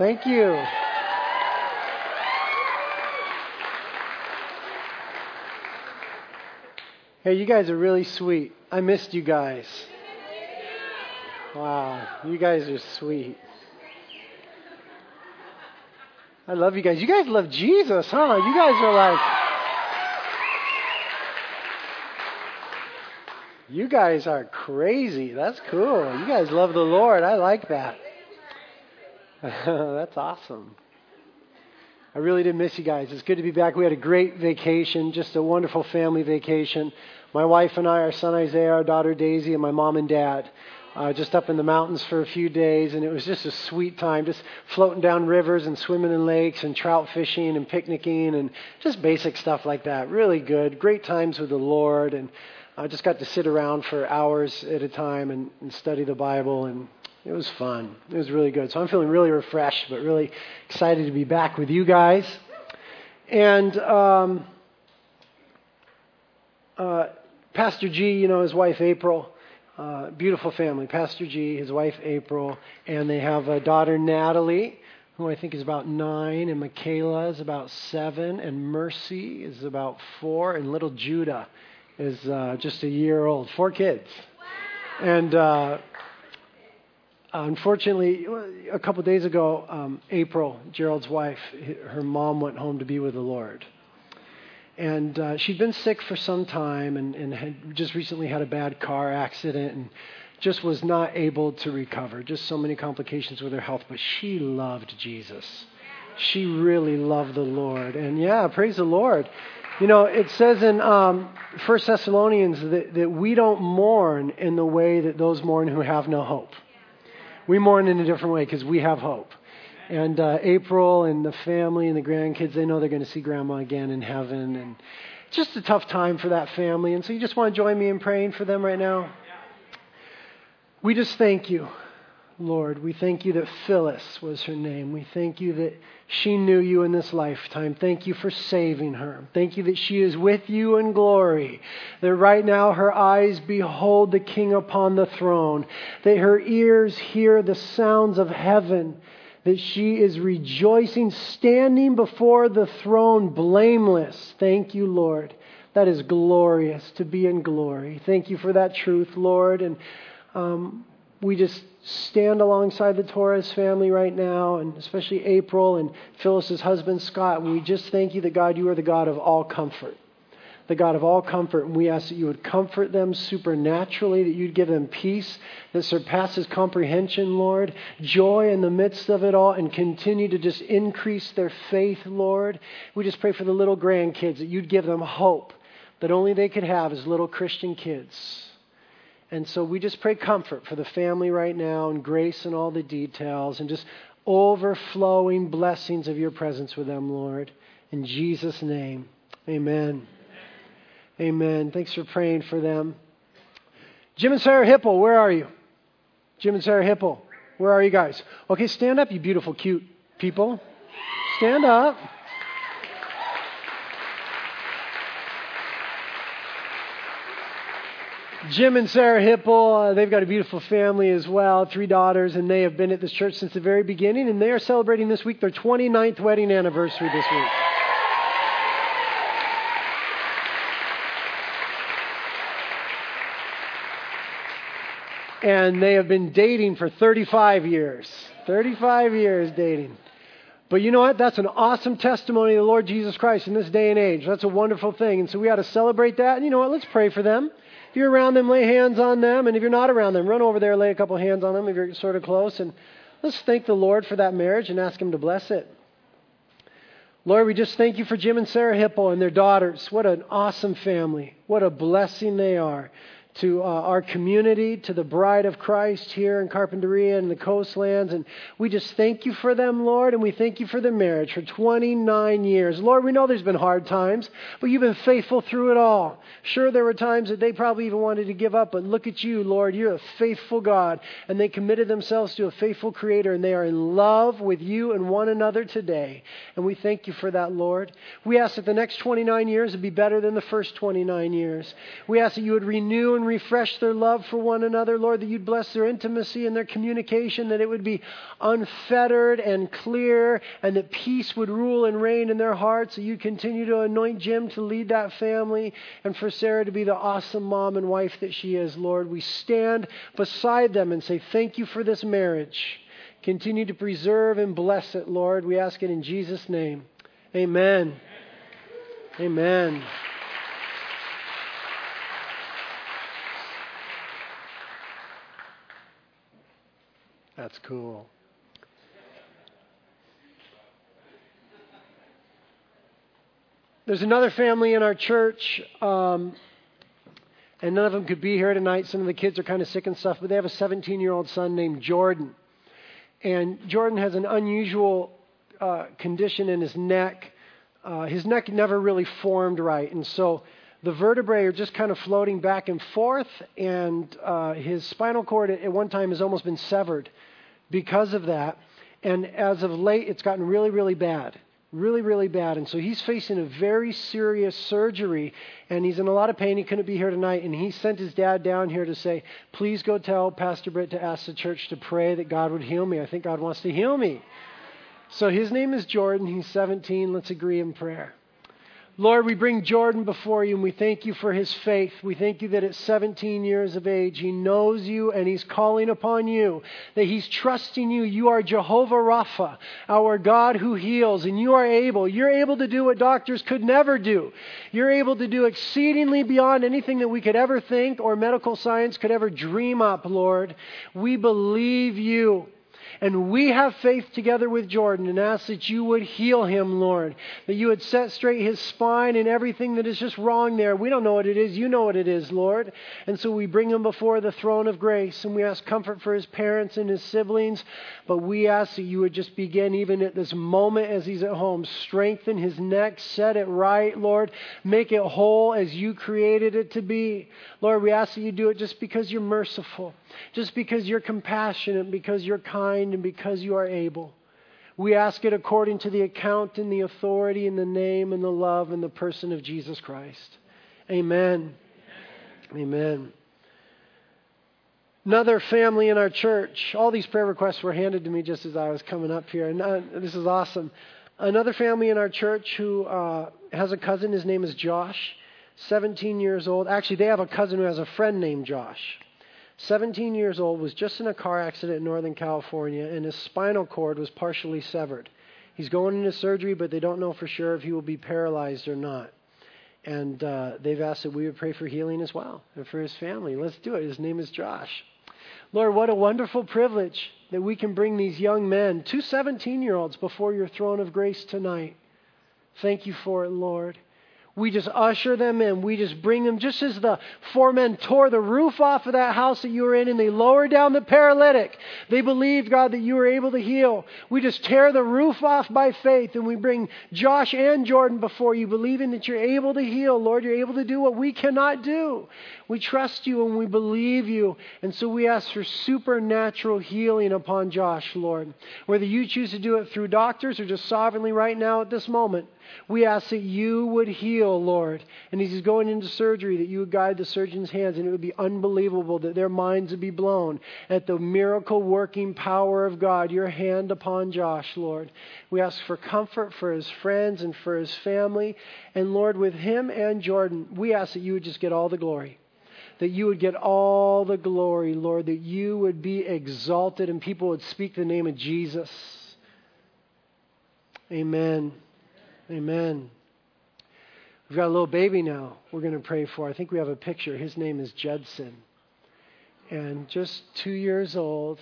Thank you. Hey, you guys are really sweet. I missed you guys. Wow, you guys are sweet. I love you guys. You guys love Jesus, huh? You guys are like. You guys are crazy. That's cool. You guys love the Lord. I like that. That's awesome. I really did miss you guys. It's good to be back. We had a great vacation, just a wonderful family vacation. My wife and I, our son Isaiah, our daughter Daisy, and my mom and dad uh, just up in the mountains for a few days, and it was just a sweet time, just floating down rivers and swimming in lakes and trout fishing and picnicking and just basic stuff like that. Really good, great times with the Lord, and I just got to sit around for hours at a time and, and study the Bible, and it was fun. It was really good. So I'm feeling really refreshed, but really excited to be back with you guys. And um, uh, Pastor G, you know, his wife April uh, beautiful family. Pastor G, his wife April, and they have a daughter Natalie, who I think is about nine, and Michaela is about seven, and Mercy is about four, and little Judah is uh, just a year old. Four kids. Wow. And uh, unfortunately, a couple days ago, um, April, Gerald's wife, her mom went home to be with the Lord. And uh, she'd been sick for some time and, and had just recently had a bad car accident and just was not able to recover. Just so many complications with her health. But she loved Jesus. She really loved the Lord. And yeah, praise the Lord. You know, it says in um, 1 Thessalonians that, that we don't mourn in the way that those mourn who have no hope. We mourn in a different way because we have hope. And uh, April and the family and the grandkids, they know they're going to see grandma again in heaven. And just a tough time for that family. And so you just want to join me in praying for them right now? We just thank you, Lord. We thank you that Phyllis was her name. We thank you that she knew you in this lifetime. Thank you for saving her. Thank you that she is with you in glory. That right now her eyes behold the King upon the throne. That her ears hear the sounds of heaven that she is rejoicing, standing before the throne blameless. Thank you, Lord. That is glorious to be in glory. Thank you for that truth, Lord. And um, we just stand alongside the Torres family right now, and especially April and Phyllis's husband, Scott. We just thank you that, God, you are the God of all comfort the God of all comfort. And we ask that you would comfort them supernaturally, that you'd give them peace that surpasses comprehension, Lord, joy in the midst of it all, and continue to just increase their faith, Lord. We just pray for the little grandkids that you'd give them hope that only they could have as little Christian kids. And so we just pray comfort for the family right now and grace in all the details and just overflowing blessings of your presence with them, Lord. In Jesus' name, amen. Amen. Thanks for praying for them. Jim and Sarah Hipple, where are you? Jim and Sarah Hipple, where are you guys? Okay, stand up, you beautiful, cute people. Stand up. Jim and Sarah Hipple, uh, they've got a beautiful family as well, three daughters, and they have been at this church since the very beginning, and they are celebrating this week their 29th wedding anniversary this week. and they have been dating for 35 years. 35 years dating. But you know what? That's an awesome testimony of the Lord Jesus Christ in this day and age. That's a wonderful thing. And so we ought to celebrate that. And you know what? Let's pray for them. If you're around them, lay hands on them. And if you're not around them, run over there, lay a couple hands on them if you're sort of close. And let's thank the Lord for that marriage and ask Him to bless it. Lord, we just thank you for Jim and Sarah Hipple and their daughters. What an awesome family. What a blessing they are to uh, our community, to the bride of Christ here in Carpinteria and the coastlands. And we just thank you for them, Lord, and we thank you for their marriage for 29 years. Lord, we know there's been hard times, but you've been faithful through it all. Sure, there were times that they probably even wanted to give up, but look at you, Lord. You're a faithful God, and they committed themselves to a faithful Creator, and they are in love with you and one another today. And we thank you for that, Lord. We ask that the next 29 years would be better than the first 29 years. We ask that you would renew and refresh their love for one another, Lord, that you'd bless their intimacy and their communication, that it would be unfettered and clear, and that peace would rule and reign in their hearts, that you'd continue to anoint Jim to lead that family, and for Sarah to be the awesome mom and wife that she is, Lord. We stand beside them and say, Thank you for this marriage. Continue to preserve and bless it, Lord. We ask it in Jesus' name. Amen. Amen. That's cool. There's another family in our church, um, and none of them could be here tonight. Some of the kids are kind of sick and stuff, but they have a 17 year old son named Jordan. And Jordan has an unusual uh, condition in his neck. Uh, his neck never really formed right, and so the vertebrae are just kind of floating back and forth, and uh, his spinal cord at one time has almost been severed because of that. And as of late, it's gotten really, really bad. Really, really bad. And so he's facing a very serious surgery, and he's in a lot of pain. He couldn't be here tonight. And he sent his dad down here to say, Please go tell Pastor Britt to ask the church to pray that God would heal me. I think God wants to heal me. So his name is Jordan. He's 17. Let's agree in prayer. Lord, we bring Jordan before you and we thank you for his faith. We thank you that at 17 years of age, he knows you and he's calling upon you, that he's trusting you. You are Jehovah Rapha, our God who heals, and you are able. You're able to do what doctors could never do. You're able to do exceedingly beyond anything that we could ever think or medical science could ever dream up, Lord. We believe you. And we have faith together with Jordan and ask that you would heal him, Lord. That you would set straight his spine and everything that is just wrong there. We don't know what it is. You know what it is, Lord. And so we bring him before the throne of grace and we ask comfort for his parents and his siblings. But we ask that you would just begin even at this moment as he's at home. Strengthen his neck, set it right, Lord. Make it whole as you created it to be. Lord, we ask that you do it just because you're merciful, just because you're compassionate, because you're kind and because you are able. We ask it according to the account and the authority and the name and the love and the person of Jesus Christ. Amen. Amen. Another family in our church. All these prayer requests were handed to me just as I was coming up here, and uh, this is awesome. Another family in our church who uh, has a cousin. His name is Josh, 17 years old. Actually, they have a cousin who has a friend named Josh. 17 years old, was just in a car accident in Northern California, and his spinal cord was partially severed. He's going into surgery, but they don't know for sure if he will be paralyzed or not. And uh, they've asked that we would pray for healing as well and for his family. Let's do it. His name is Josh. Lord, what a wonderful privilege that we can bring these young men, two 17 year olds, before your throne of grace tonight. Thank you for it, Lord. We just usher them in. We just bring them, just as the four men tore the roof off of that house that you were in and they lowered down the paralytic. They believed, God, that you were able to heal. We just tear the roof off by faith and we bring Josh and Jordan before you, believing that you're able to heal. Lord, you're able to do what we cannot do. We trust you and we believe you. And so we ask for supernatural healing upon Josh, Lord. Whether you choose to do it through doctors or just sovereignly right now at this moment. We ask that you would heal, Lord. And as he's going into surgery, that you would guide the surgeon's hands, and it would be unbelievable that their minds would be blown at the miracle working power of God, your hand upon Josh, Lord. We ask for comfort for his friends and for his family. And Lord, with him and Jordan, we ask that you would just get all the glory that you would get all the glory, Lord, that you would be exalted and people would speak the name of Jesus. Amen. Amen. We've got a little baby now we're going to pray for. I think we have a picture. His name is Judson. And just two years old,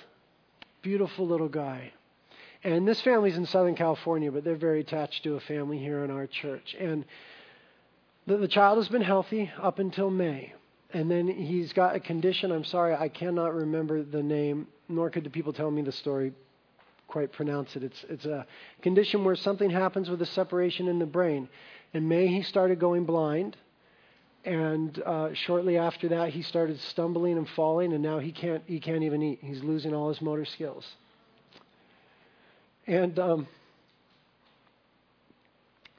beautiful little guy. And this family's in Southern California, but they're very attached to a family here in our church. And the, the child has been healthy up until May. And then he's got a condition. I'm sorry, I cannot remember the name, nor could the people tell me the story quite pronounce it. It's, it's a condition where something happens with a separation in the brain. In May, he started going blind. And uh, shortly after that, he started stumbling and falling, and now he can't, he can't even eat. He's losing all his motor skills. And um,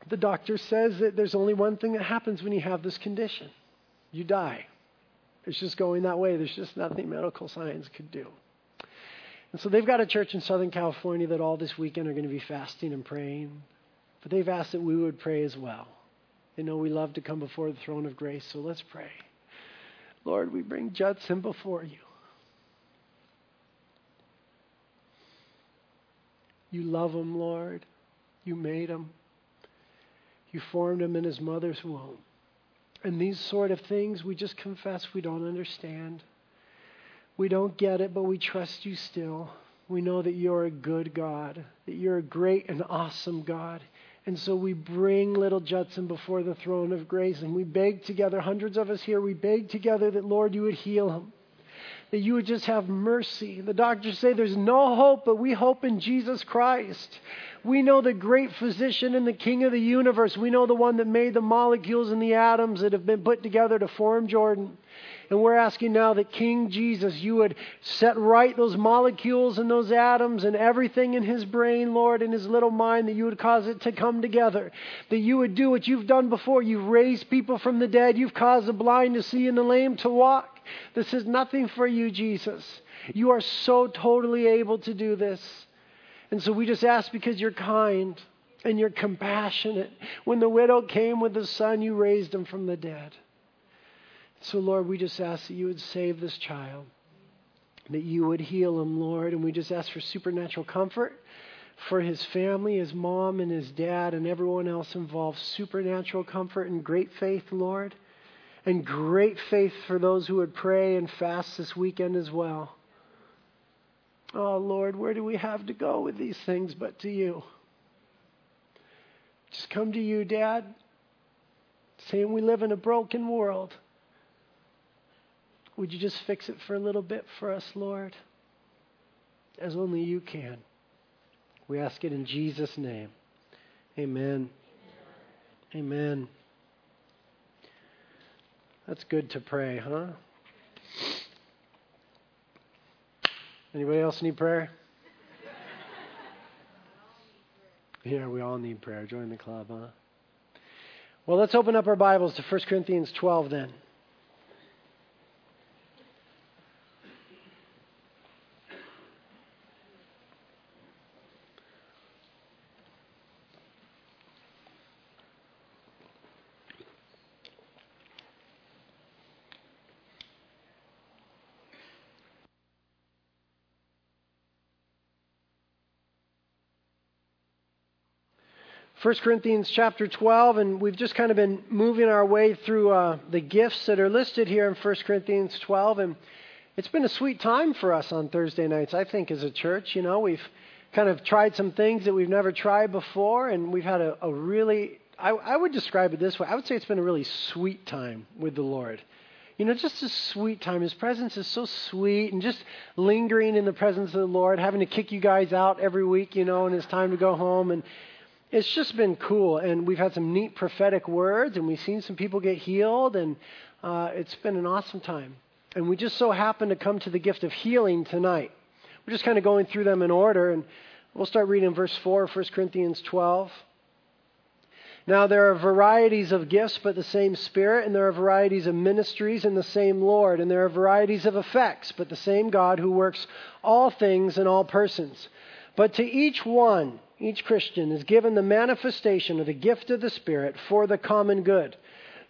the doctor says that there's only one thing that happens when you have this condition you die. It's just going that way. There's just nothing medical science could do. And so they've got a church in Southern California that all this weekend are going to be fasting and praying. But they've asked that we would pray as well. They know we love to come before the throne of grace, so let's pray. Lord, we bring Judson before you. You love him, Lord. You made him. You formed him in his mother's womb. And these sort of things, we just confess we don't understand. We don't get it, but we trust you still. We know that you're a good God, that you're a great and awesome God. And so we bring little Judson before the throne of grace and we beg together, hundreds of us here, we beg together that, Lord, you would heal him that you would just have mercy. The doctors say there's no hope, but we hope in Jesus Christ. We know the great physician and the king of the universe. We know the one that made the molecules and the atoms that have been put together to form Jordan. And we're asking now that King Jesus, you would set right those molecules and those atoms and everything in his brain, Lord, in his little mind, that you would cause it to come together. That you would do what you've done before. You've raised people from the dead. You've caused the blind to see and the lame to walk. This is nothing for you, Jesus. You are so totally able to do this. And so we just ask because you're kind and you're compassionate. When the widow came with the son, you raised him from the dead. So, Lord, we just ask that you would save this child, that you would heal him, Lord. And we just ask for supernatural comfort for his family, his mom, and his dad, and everyone else involved. Supernatural comfort and great faith, Lord and great faith for those who would pray and fast this weekend as well. Oh, Lord, where do we have to go with these things but to you? Just come to you, Dad, saying we live in a broken world. Would you just fix it for a little bit for us, Lord? As only you can. We ask it in Jesus' name. Amen. Amen. That's good to pray, huh? Anybody else need prayer? Yeah, we all need prayer. Join the club, huh? Well, let's open up our Bibles to 1 Corinthians 12 then. 1 Corinthians chapter 12, and we've just kind of been moving our way through uh, the gifts that are listed here in 1 Corinthians 12. And it's been a sweet time for us on Thursday nights, I think, as a church. You know, we've kind of tried some things that we've never tried before, and we've had a, a really, I, I would describe it this way I would say it's been a really sweet time with the Lord. You know, just a sweet time. His presence is so sweet, and just lingering in the presence of the Lord, having to kick you guys out every week, you know, and it's time to go home. And it's just been cool, and we've had some neat prophetic words, and we've seen some people get healed, and uh, it's been an awesome time. And we just so happen to come to the gift of healing tonight. We're just kind of going through them in order, and we'll start reading verse 4 of 1 Corinthians 12. Now, there are varieties of gifts, but the same Spirit, and there are varieties of ministries, and the same Lord, and there are varieties of effects, but the same God who works all things in all persons. But to each one, each Christian is given the manifestation of the gift of the Spirit for the common good.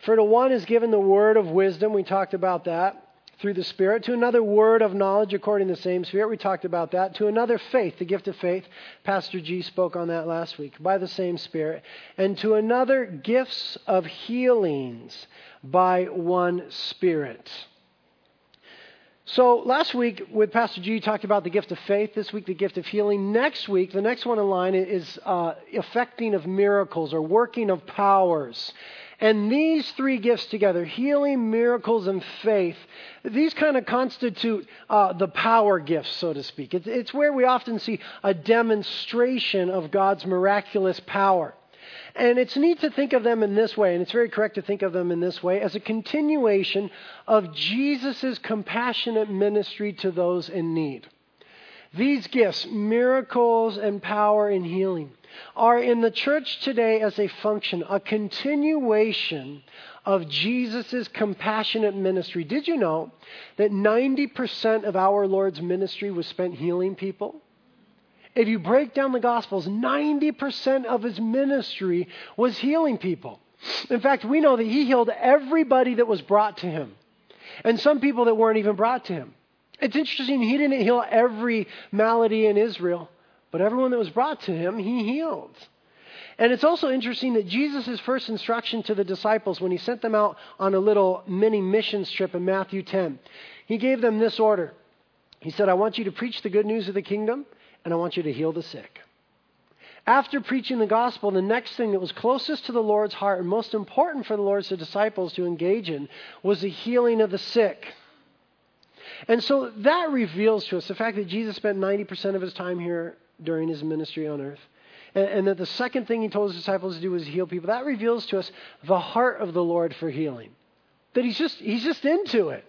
For to one is given the word of wisdom, we talked about that, through the Spirit. To another, word of knowledge according to the same Spirit, we talked about that. To another, faith, the gift of faith. Pastor G spoke on that last week, by the same Spirit. And to another, gifts of healings by one Spirit. So last week with Pastor G, talked about the gift of faith. This week, the gift of healing. Next week, the next one in line is uh, effecting of miracles or working of powers. And these three gifts together, healing, miracles, and faith, these kind of constitute uh, the power gifts, so to speak. It's, it's where we often see a demonstration of God's miraculous power. And it's neat to think of them in this way, and it's very correct to think of them in this way, as a continuation of Jesus' compassionate ministry to those in need. These gifts, miracles and power and healing, are in the church today as a function, a continuation of Jesus' compassionate ministry. Did you know that 90% of our Lord's ministry was spent healing people? If you break down the Gospels, 90% of his ministry was healing people. In fact, we know that he healed everybody that was brought to him, and some people that weren't even brought to him. It's interesting, he didn't heal every malady in Israel, but everyone that was brought to him, he healed. And it's also interesting that Jesus' first instruction to the disciples when he sent them out on a little mini missions trip in Matthew 10, he gave them this order. He said, I want you to preach the good news of the kingdom, and I want you to heal the sick. After preaching the gospel, the next thing that was closest to the Lord's heart and most important for the Lord's disciples to engage in was the healing of the sick. And so that reveals to us the fact that Jesus spent 90% of his time here during his ministry on earth. And, and, that the second thing he told his disciples to do was heal people. That reveals to us the heart of the Lord for healing. That he's just, he's just into it.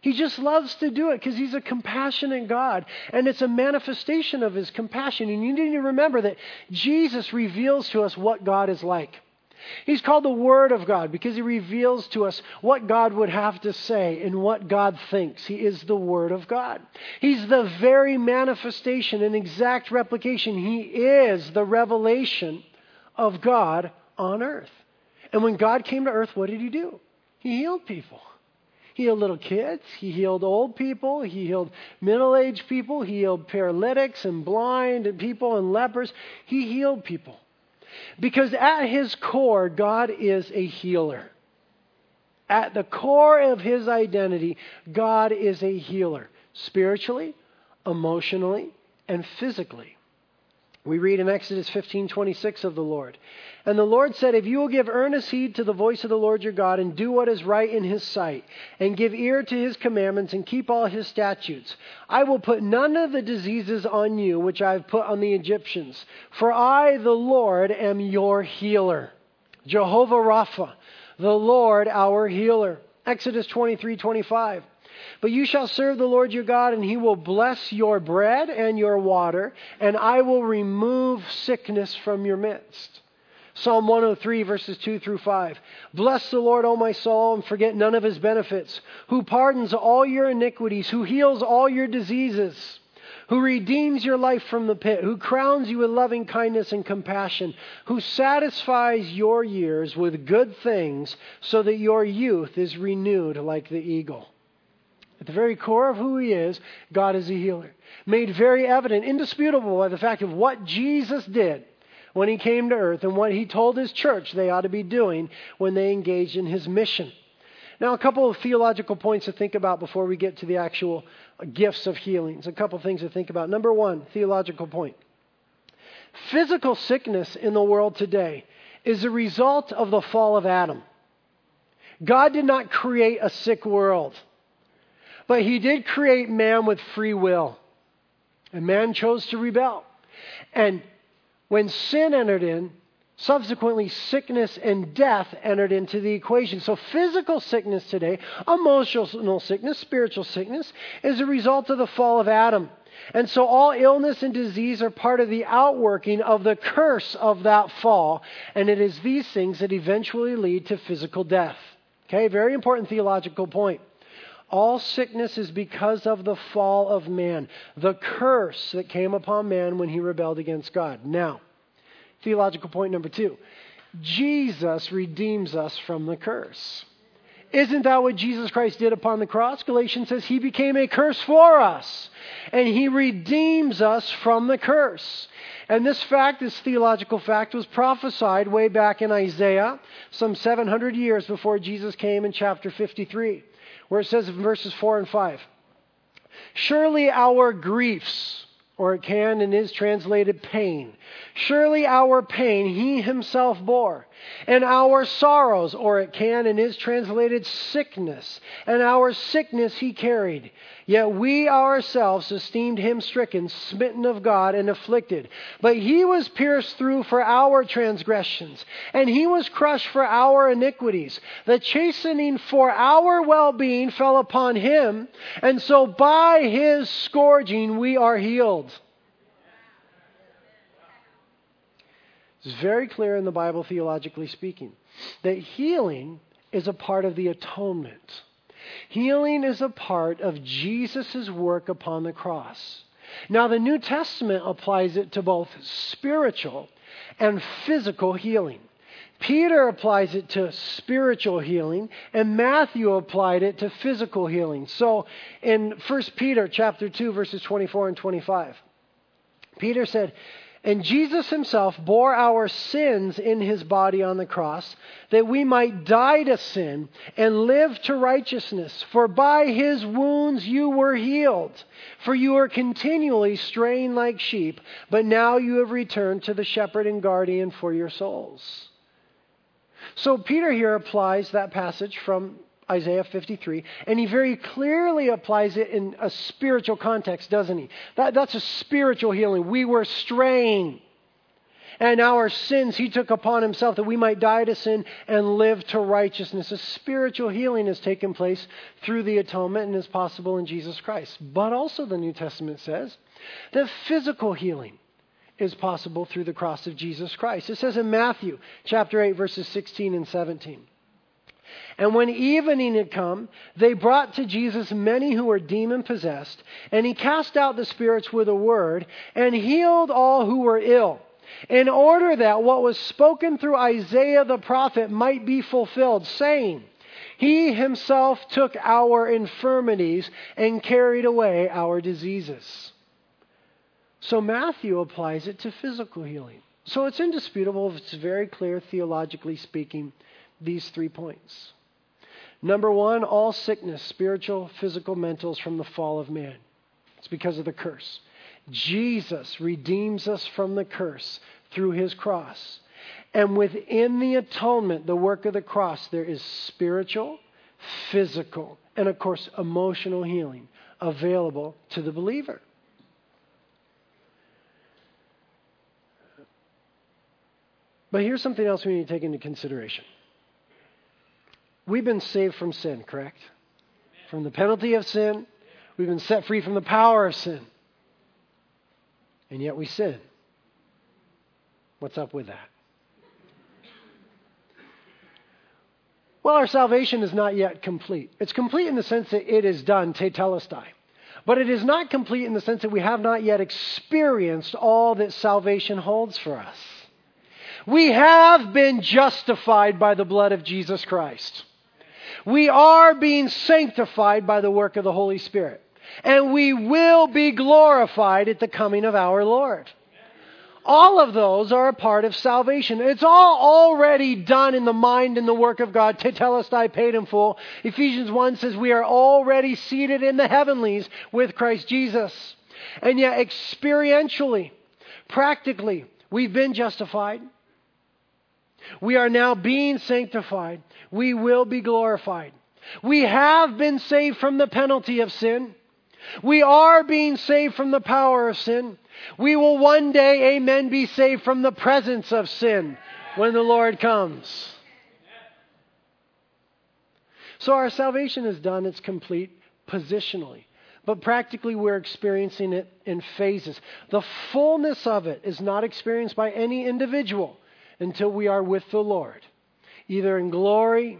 He just loves to do it because he's a compassionate God. And it's a manifestation of his compassion. And you need to remember that Jesus reveals to us what God is like. He's called the Word of God because he reveals to us what God would have to say and what God thinks. He is the Word of God. He's the very manifestation and exact replication. He is the revelation of God on earth. And when God came to earth, what did he do? He healed people. He healed little kids. He healed old people. He healed middle aged people. He healed paralytics and blind and people and lepers. He healed people. Because at his core, God is a healer. At the core of his identity, God is a healer, spiritually, emotionally, and physically. We read in Exodus 15:26 of the Lord. And the Lord said, If you will give earnest heed to the voice of the Lord your God, and do what is right in his sight, and give ear to his commandments, and keep all his statutes, I will put none of the diseases on you which I have put on the Egyptians. For I, the Lord, am your healer. Jehovah Rapha, the Lord our healer. Exodus 23:25. But you shall serve the Lord your God, and he will bless your bread and your water, and I will remove sickness from your midst. Psalm 103, verses 2 through 5. Bless the Lord, O my soul, and forget none of his benefits, who pardons all your iniquities, who heals all your diseases, who redeems your life from the pit, who crowns you with loving kindness and compassion, who satisfies your years with good things, so that your youth is renewed like the eagle. At the very core of who he is, God is a healer. Made very evident, indisputable by the fact of what Jesus did when he came to earth and what he told his church they ought to be doing when they engaged in his mission. Now, a couple of theological points to think about before we get to the actual gifts of healings. A couple of things to think about. Number one, theological point. Physical sickness in the world today is a result of the fall of Adam. God did not create a sick world, but He did create man with free will. And man chose to rebel. And when sin entered in, subsequently sickness and death entered into the equation. So physical sickness today, emotional sickness, spiritual sickness, is a result of the fall of Adam. And so all illness and disease are part of the outworking of the curse of that fall. And it is these things that eventually lead to physical death. Okay, very important theological point. All sickness is because of the fall of man, the curse that came upon man when he rebelled against God. Now, theological point number two Jesus redeems us from the curse. Isn't that what Jesus Christ did upon the cross? Galatians says he became a curse for us, and he redeems us from the curse. And this fact, this theological fact, was prophesied way back in Isaiah, some 700 years before Jesus came in chapter 53 where it says in verses 4 and 5 Surely our griefs, or it can and is translated pain, surely our pain he himself bore, and our sorrows, or it can and is translated sickness, and our sickness he carried. Yet we ourselves esteemed him stricken, smitten of God, and afflicted. But he was pierced through for our transgressions, and he was crushed for our iniquities. The chastening for our well being fell upon him, and so by his scourging we are healed. It's very clear in the Bible, theologically speaking, that healing is a part of the atonement. Healing is a part of Jesus' work upon the cross. Now, the New Testament applies it to both spiritual and physical healing. Peter applies it to spiritual healing, and Matthew applied it to physical healing. So in 1 Peter chapter 2, verses 24 and 25, Peter said, And Jesus himself bore our sins in his body on the cross, that we might die to sin and live to righteousness. For by his wounds you were healed. For you were continually straying like sheep, but now you have returned to the shepherd and guardian for your souls. So Peter here applies that passage from Isaiah 53, and he very clearly applies it in a spiritual context, doesn't he? That, that's a spiritual healing. We were straying. And our sins he took upon himself that we might die to sin and live to righteousness. A spiritual healing has taken place through the atonement and is possible in Jesus Christ. But also, the New Testament says that physical healing is possible through the cross of Jesus Christ. It says in Matthew chapter 8 verses 16 and 17. And when evening had come, they brought to Jesus many who were demon possessed, and he cast out the spirits with a word and healed all who were ill, in order that what was spoken through Isaiah the prophet might be fulfilled, saying, He himself took our infirmities and carried away our diseases. So Matthew applies it to physical healing. So it's indisputable, it's very clear theologically speaking, these three points. Number one, all sickness, spiritual, physical, mental, is from the fall of man. It's because of the curse. Jesus redeems us from the curse through his cross. And within the atonement, the work of the cross, there is spiritual, physical, and of course, emotional healing available to the believer. But here's something else we need to take into consideration. We've been saved from sin, correct? From the penalty of sin. We've been set free from the power of sin. And yet we sin. What's up with that? Well, our salvation is not yet complete. It's complete in the sense that it is done, tetelestai. But it is not complete in the sense that we have not yet experienced all that salvation holds for us. We have been justified by the blood of Jesus Christ. We are being sanctified by the work of the Holy Spirit. And we will be glorified at the coming of our Lord. All of those are a part of salvation. It's all already done in the mind and the work of God. Tetelestai I paid in full. Ephesians 1 says we are already seated in the heavenlies with Christ Jesus. And yet, experientially, practically, we've been justified. We are now being sanctified. We will be glorified. We have been saved from the penalty of sin. We are being saved from the power of sin. We will one day, amen, be saved from the presence of sin when the Lord comes. So our salvation is done, it's complete positionally. But practically, we're experiencing it in phases. The fullness of it is not experienced by any individual until we are with the Lord, either in glory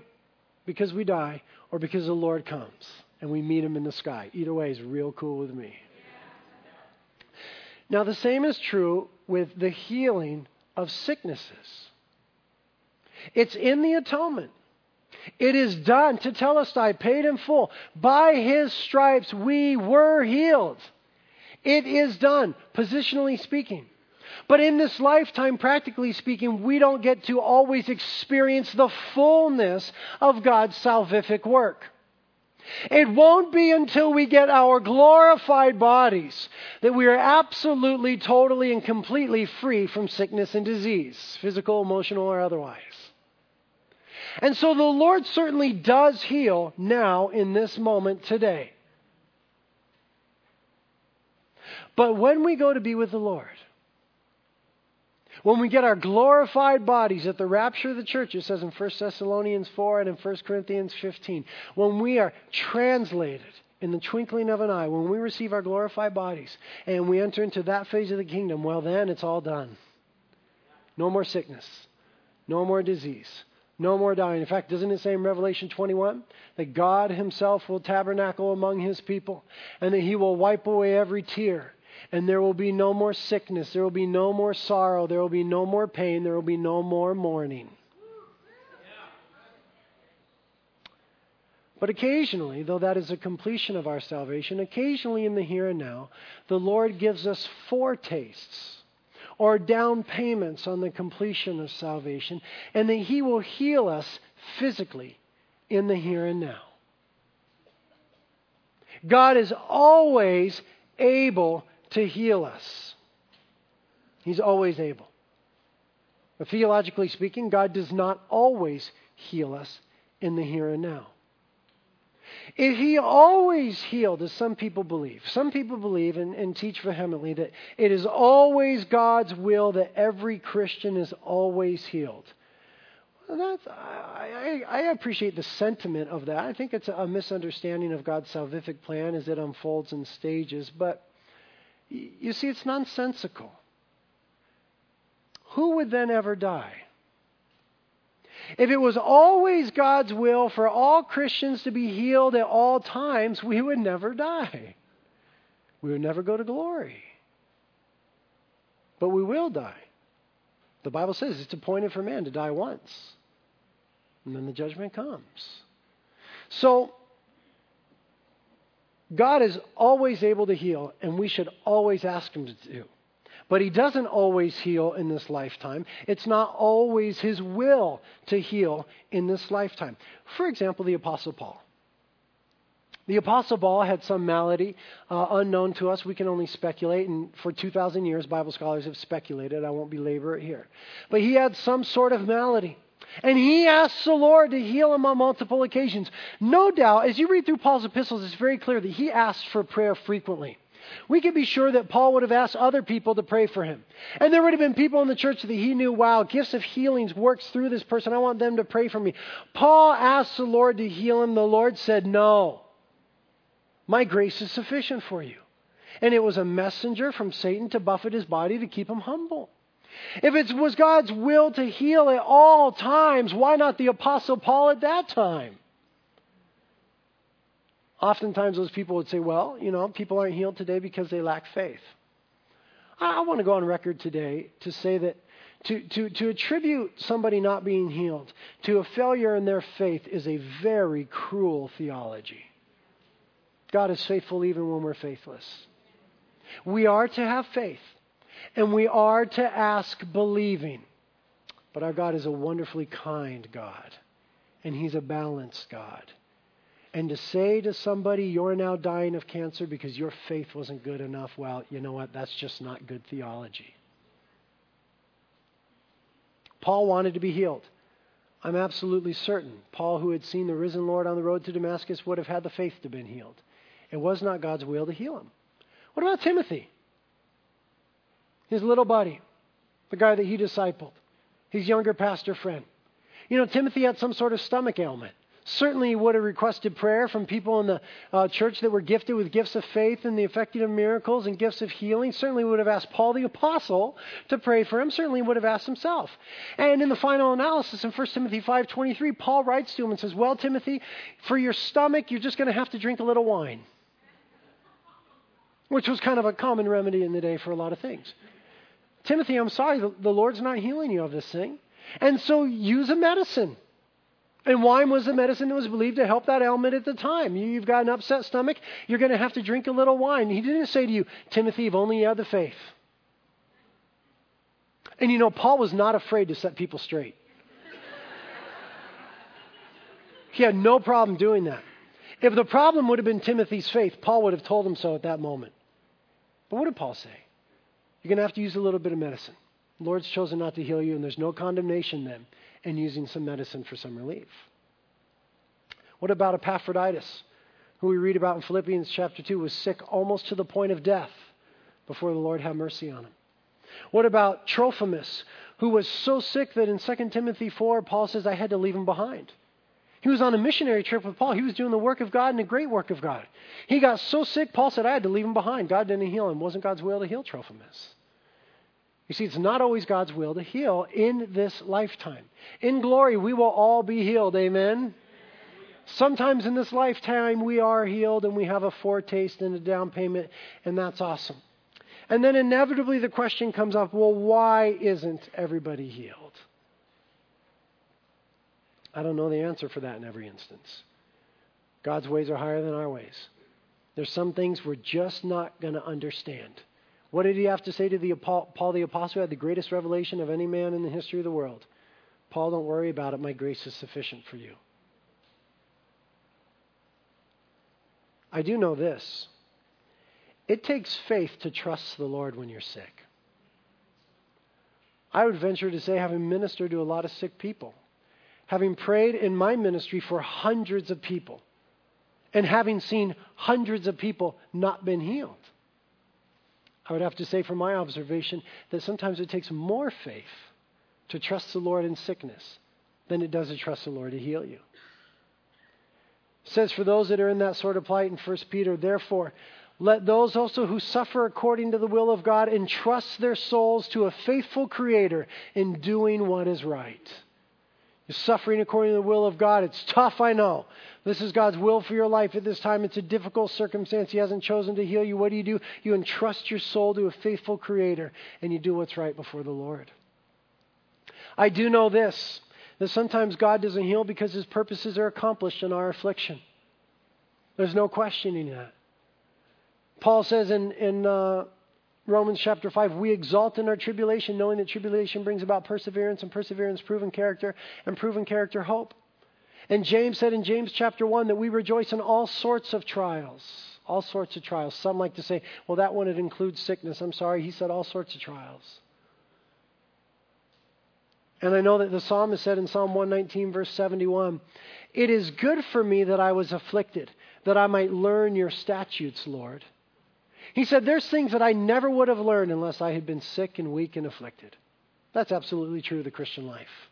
because we die or because the Lord comes and we meet him in the sky. Either way is real cool with me. Now, the same is true with the healing of sicknesses. It's in the atonement. It is done tetelestai, I paid in full. By his stripes we were healed. It is done, positionally speaking. But in this lifetime, practically speaking, we don't get to always experience the fullness of God's salvific work. It won't be until we get our glorified bodies that we are absolutely, totally, and completely free from sickness and disease, physical, emotional, or otherwise. And so the Lord certainly does heal now in this moment today. But when we go to be with the Lord, when we get our glorified bodies at the rapture of the church, it says in 1 Thessalonians 4 and in 1 Corinthians 15, when we are translated in the twinkling of an eye, when we receive our glorified bodies and we enter into that phase of the kingdom, well, then it's all done. No more sickness, no more disease, No more dying. In fact, doesn't it say in Revelation 21 that God Himself will tabernacle among His people and that He will wipe away every tear? And there will be no more sickness. There will be no more sorrow. There will be no more pain. There will be no more mourning. But occasionally, though that is a completion of our salvation, occasionally in the here and now, the Lord gives us foretastes or down payments on the completion of salvation, and that He will heal us physically in the here and now. God is always able to heal us. He's always able. But theologically speaking, God does not always heal us in the here and now. If he always healed, as some people believe, some people believe and, and, teach vehemently that it is always God's will that every Christian is always healed. Well, that's, I, I, I appreciate the sentiment of that. I think it's a misunderstanding of God's salvific plan as it unfolds in stages. But you see, it's nonsensical. Who would then ever die? If it was always God's will for all Christians to be healed at all times, we would never die. We would never go to glory. But we will die. The Bible says it's appointed for man to die once, and then the judgment comes. So, God is always able to heal, and we should always ask Him to do. But he doesn't always heal in this lifetime. It's not always his will to heal in this lifetime. For example, the Apostle Paul. The Apostle Paul had some malady uh, unknown to us. We can only speculate, and for 2,000 years, Bible scholars have speculated. I won't belabor it here. But he had some sort of malady. And he asked the Lord to heal him on multiple occasions. No doubt, as you read through Paul's epistles, it's very clear that he asked for prayer frequently we can be sure that Paul would have asked other people to pray for him. And there would have been people in the church that he knew, wow, gifts of healings works through this person. I want them to pray for me. Paul asked the Lord to heal him. The Lord said, no. My grace is sufficient for you. And it was a messenger from Satan to buffet his body to keep him humble. If it was God's will to heal at all times, why not the Apostle Paul at that time? Oftentimes, those people would say, well, you know, people aren't healed today because they lack faith. I, I want to go on record today to say that to, to, to attribute somebody not being healed to a failure in their faith is a very cruel theology. God is faithful even when we're faithless. We are to have faith, and we are to ask believing. But our God is a wonderfully kind God, and He's a balanced God. And to say to somebody, you're now dying of cancer because your faith wasn't good enough, well, you know what? That's just not good theology. Paul wanted to be healed. I'm absolutely certain Paul, who had seen the risen Lord on the road to Damascus, would have had the faith to have been healed. It was not God's will to heal him. What about Timothy? His little buddy, the guy that he discipled, his younger pastor friend. You know, Timothy had some sort of stomach ailment. Certainly, he would have requested prayer from people in the uh, church that were gifted with gifts of faith and the effective of miracles and gifts of healing. Certainly, would have asked Paul the Apostle to pray for him. Certainly, would have asked himself. And in the final analysis in 1 Timothy 5.23, Paul writes to him and says, Well, Timothy, for your stomach, you're just going to have to drink a little wine. Which was kind of a common remedy in the day for a lot of things. Timothy, I'm sorry, the, the Lord's not healing you of this thing. And so use a medicine. And wine was the medicine that was believed to help that ailment at the time. You've got an upset stomach, you're going to have to drink a little wine. He didn't say to you, Timothy, if only you had the faith. And you know, Paul was not afraid to set people straight. he had no problem doing that. If the problem would have been Timothy's faith, Paul would have told him so at that moment. But what did Paul say? You're going to have to use a little bit of medicine. The Lord's chosen not to heal you, and there's no condemnation then and using some medicine for some relief. What about Epaphroditus, who we read about in Philippians chapter 2, was sick almost to the point of death before the Lord had mercy on him? What about Trophimus, who was so sick that in 2 Timothy 4, Paul says, I had to leave him behind? He was on a missionary trip with Paul. He was doing the work of God and a great work of God. He got so sick, Paul said, I had to leave him behind. God didn't heal him. It wasn't God's will to heal Trophimus. You see, it's not always God's will to heal in this lifetime. In glory, we will all be healed. Amen? Sometimes in this lifetime, we are healed and we have a foretaste and a down payment, and that's awesome. And then inevitably the question comes up well, why isn't everybody healed? I don't know the answer for that in every instance. God's ways are higher than our ways. There's some things we're just not going to understand. What did he have to say to the Paul the apostle had the greatest revelation of any man in the history of the world? Paul, don't worry about it. My grace is sufficient for you. I do know this. It takes faith to trust the Lord when you're sick. I would venture to say, having ministered to a lot of sick people, having prayed in my ministry for hundreds of people, and having seen hundreds of people not been healed, I would have to say, from my observation, that sometimes it takes more faith to trust the Lord in sickness than it does to trust the Lord to heal you. It says, for those that are in that sort of plight in 1 Peter, therefore, let those also who suffer according to the will of God entrust their souls to a faithful Creator in doing what is right. You're suffering according to the will of God. It's tough, I know. This is God's will for your life at this time. It's a difficult circumstance. He hasn't chosen to heal you. What do you do? You entrust your soul to a faithful Creator and you do what's right before the Lord. I do know this that sometimes God doesn't heal because His purposes are accomplished in our affliction. There's no questioning that. Paul says in, in uh, Romans chapter 5, we exalt in our tribulation, knowing that tribulation brings about perseverance, and perseverance, proven character, and proven character, hope. And James said in James chapter 1 that we rejoice in all sorts of trials. All sorts of trials. Some like to say, well, that one, it includes sickness. I'm sorry, he said all sorts of trials. And I know that the psalmist said in Psalm 119, verse 71, It is good for me that I was afflicted, that I might learn your statutes, Lord. He said, There's things that I never would have learned unless I had been sick and weak and afflicted. That's absolutely true of the Christian life.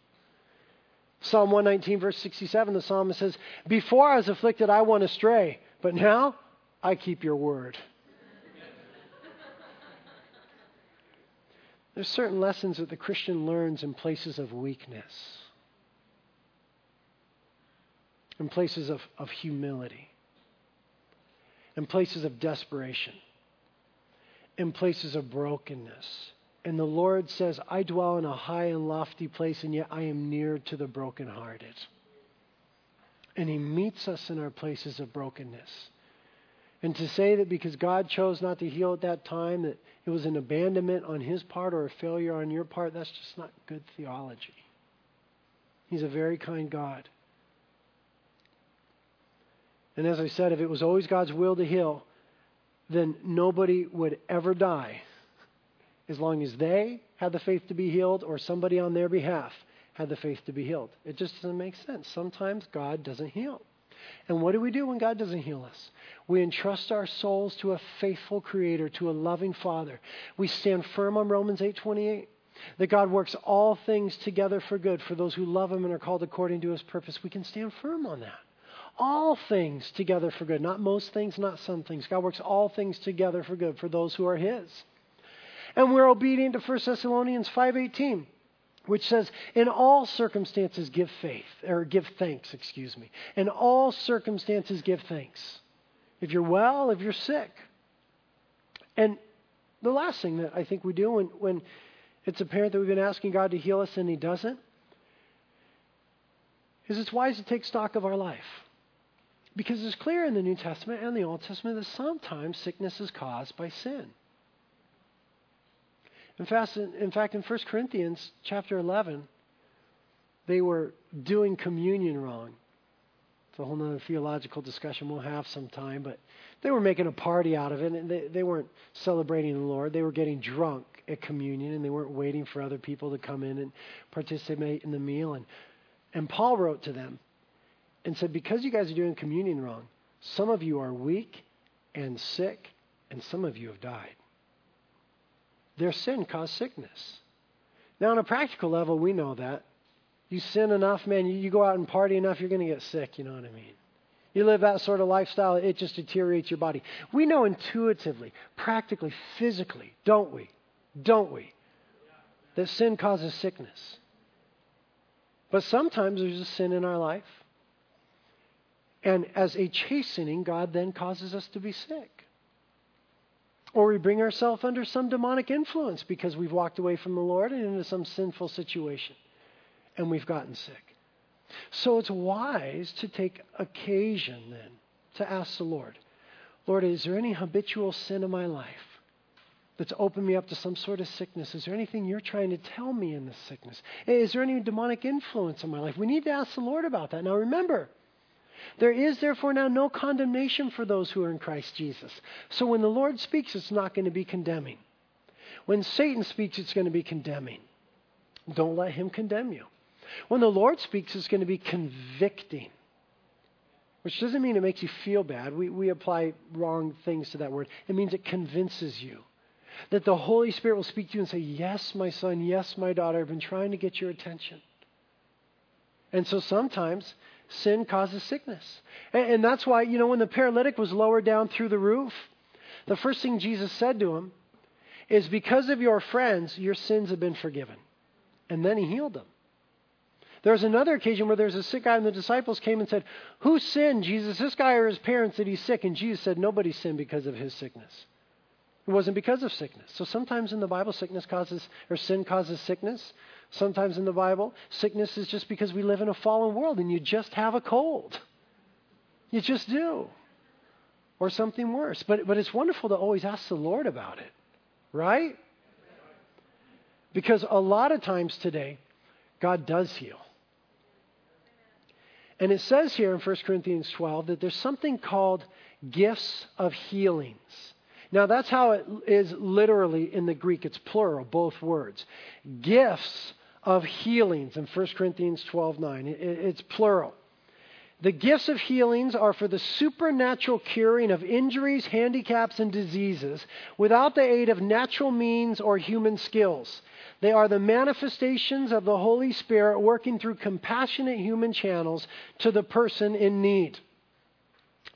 Psalm 119, verse 67, the psalmist says, Before I was afflicted, I went astray, but now I keep your word. There's certain lessons that the Christian learns in places of weakness, in places of, of humility, in places of desperation in places of brokenness. And the Lord says, I dwell in a high and lofty place, and yet I am near to the brokenhearted. And He meets us in our places of brokenness. And to say that because God chose not to heal at that time, that it was an abandonment on His part or a failure on your part, that's just not good theology. He's a very kind God. And as I said, if it was always God's will to heal, then nobody would ever die as long as they had the faith to be healed or somebody on their behalf had the faith to be healed. It just doesn't make sense. Sometimes God doesn't heal. And what do we do when God doesn't heal us? We entrust our souls to a faithful creator, to a loving father. We stand firm on Romans 8:28 that God works all things together for good for those who love him and are called according to his purpose. We can stand firm on that all things together for good. Not most things, not some things. God works all things together for good for those who are His. And we're obedient to 1 Thessalonians 5.18, which says, in all circumstances give faith, or give thanks, excuse me. In all circumstances give thanks. If you're well, if you're sick. And the last thing that I think we do when, when it's apparent that we've been asking God to heal us and He doesn't, is it's wise to take stock of our life. Because it's clear in the New Testament and the Old Testament that sometimes sickness is caused by sin. In fact, in, fact, in 1 Corinthians chapter 11, they were doing communion wrong. It's a whole other theological discussion we'll have sometime, but they were making a party out of it, and they, they weren't celebrating the Lord. They were getting drunk at communion, and they weren't waiting for other people to come in and participate in the meal. And, and Paul wrote to them and said, Because you guys are doing communion wrong, some of you are weak and sick, and some of you have died. Their sin caused sickness. Now, on a practical level, we know that. You sin enough, man, you, you go out and party enough, you're going to get sick, you know what I mean? You live that sort of lifestyle, it just deteriorates your body. We know intuitively, practically, physically, don't we? Don't we? that sin causes sickness. But sometimes there's a sin in our life. And as a chastening, God then causes us to be sick. Or we bring ourselves under some demonic influence because we've walked away from the Lord and into some sinful situation and we've gotten sick. So it's wise to take occasion then to ask the Lord, Lord, is there any habitual sin in my life? that's opened me up to some sort of sickness? Is there anything you're trying to tell me in this sickness? Is there any demonic influence in my life? We need to ask the Lord about that. Now remember, there is therefore now no condemnation for those who are in Christ Jesus. So when the Lord speaks, it's not going to be condemning. When Satan speaks, it's going to be condemning. Don't let him condemn you. When the Lord speaks, it's going to be convicting. Which doesn't mean it makes you feel bad. We, we apply wrong things to that word. It means it convinces you. That the Holy Spirit will speak to you and say, Yes, my son, yes, my daughter, I've been trying to get your attention. And so sometimes sin causes sickness. And, and that's why, you know, when the paralytic was lowered down through the roof, the first thing Jesus said to him is, Because of your friends, your sins have been forgiven. And then he healed them. There was another occasion where there was a sick guy, and the disciples came and said, Who sinned, Jesus, this guy or his parents, that he's sick? And Jesus said, Nobody sinned because of his sickness. It wasn't because of sickness. So sometimes in the Bible, sickness causes, or sin causes sickness. Sometimes in the Bible, sickness is just because we live in a fallen world and you just have a cold. You just do. Or something worse. But, but it's wonderful to always ask the Lord about it, right? Because a lot of times today, God does heal. And it says here in 1 Corinthians 12 that there's something called gifts of healings. Now, that's how it is literally in the Greek. It's plural, both words. Gifts of healings in 1 Corinthians 12 9. It's plural. The gifts of healings are for the supernatural curing of injuries, handicaps, and diseases without the aid of natural means or human skills. They are the manifestations of the Holy Spirit working through compassionate human channels to the person in need.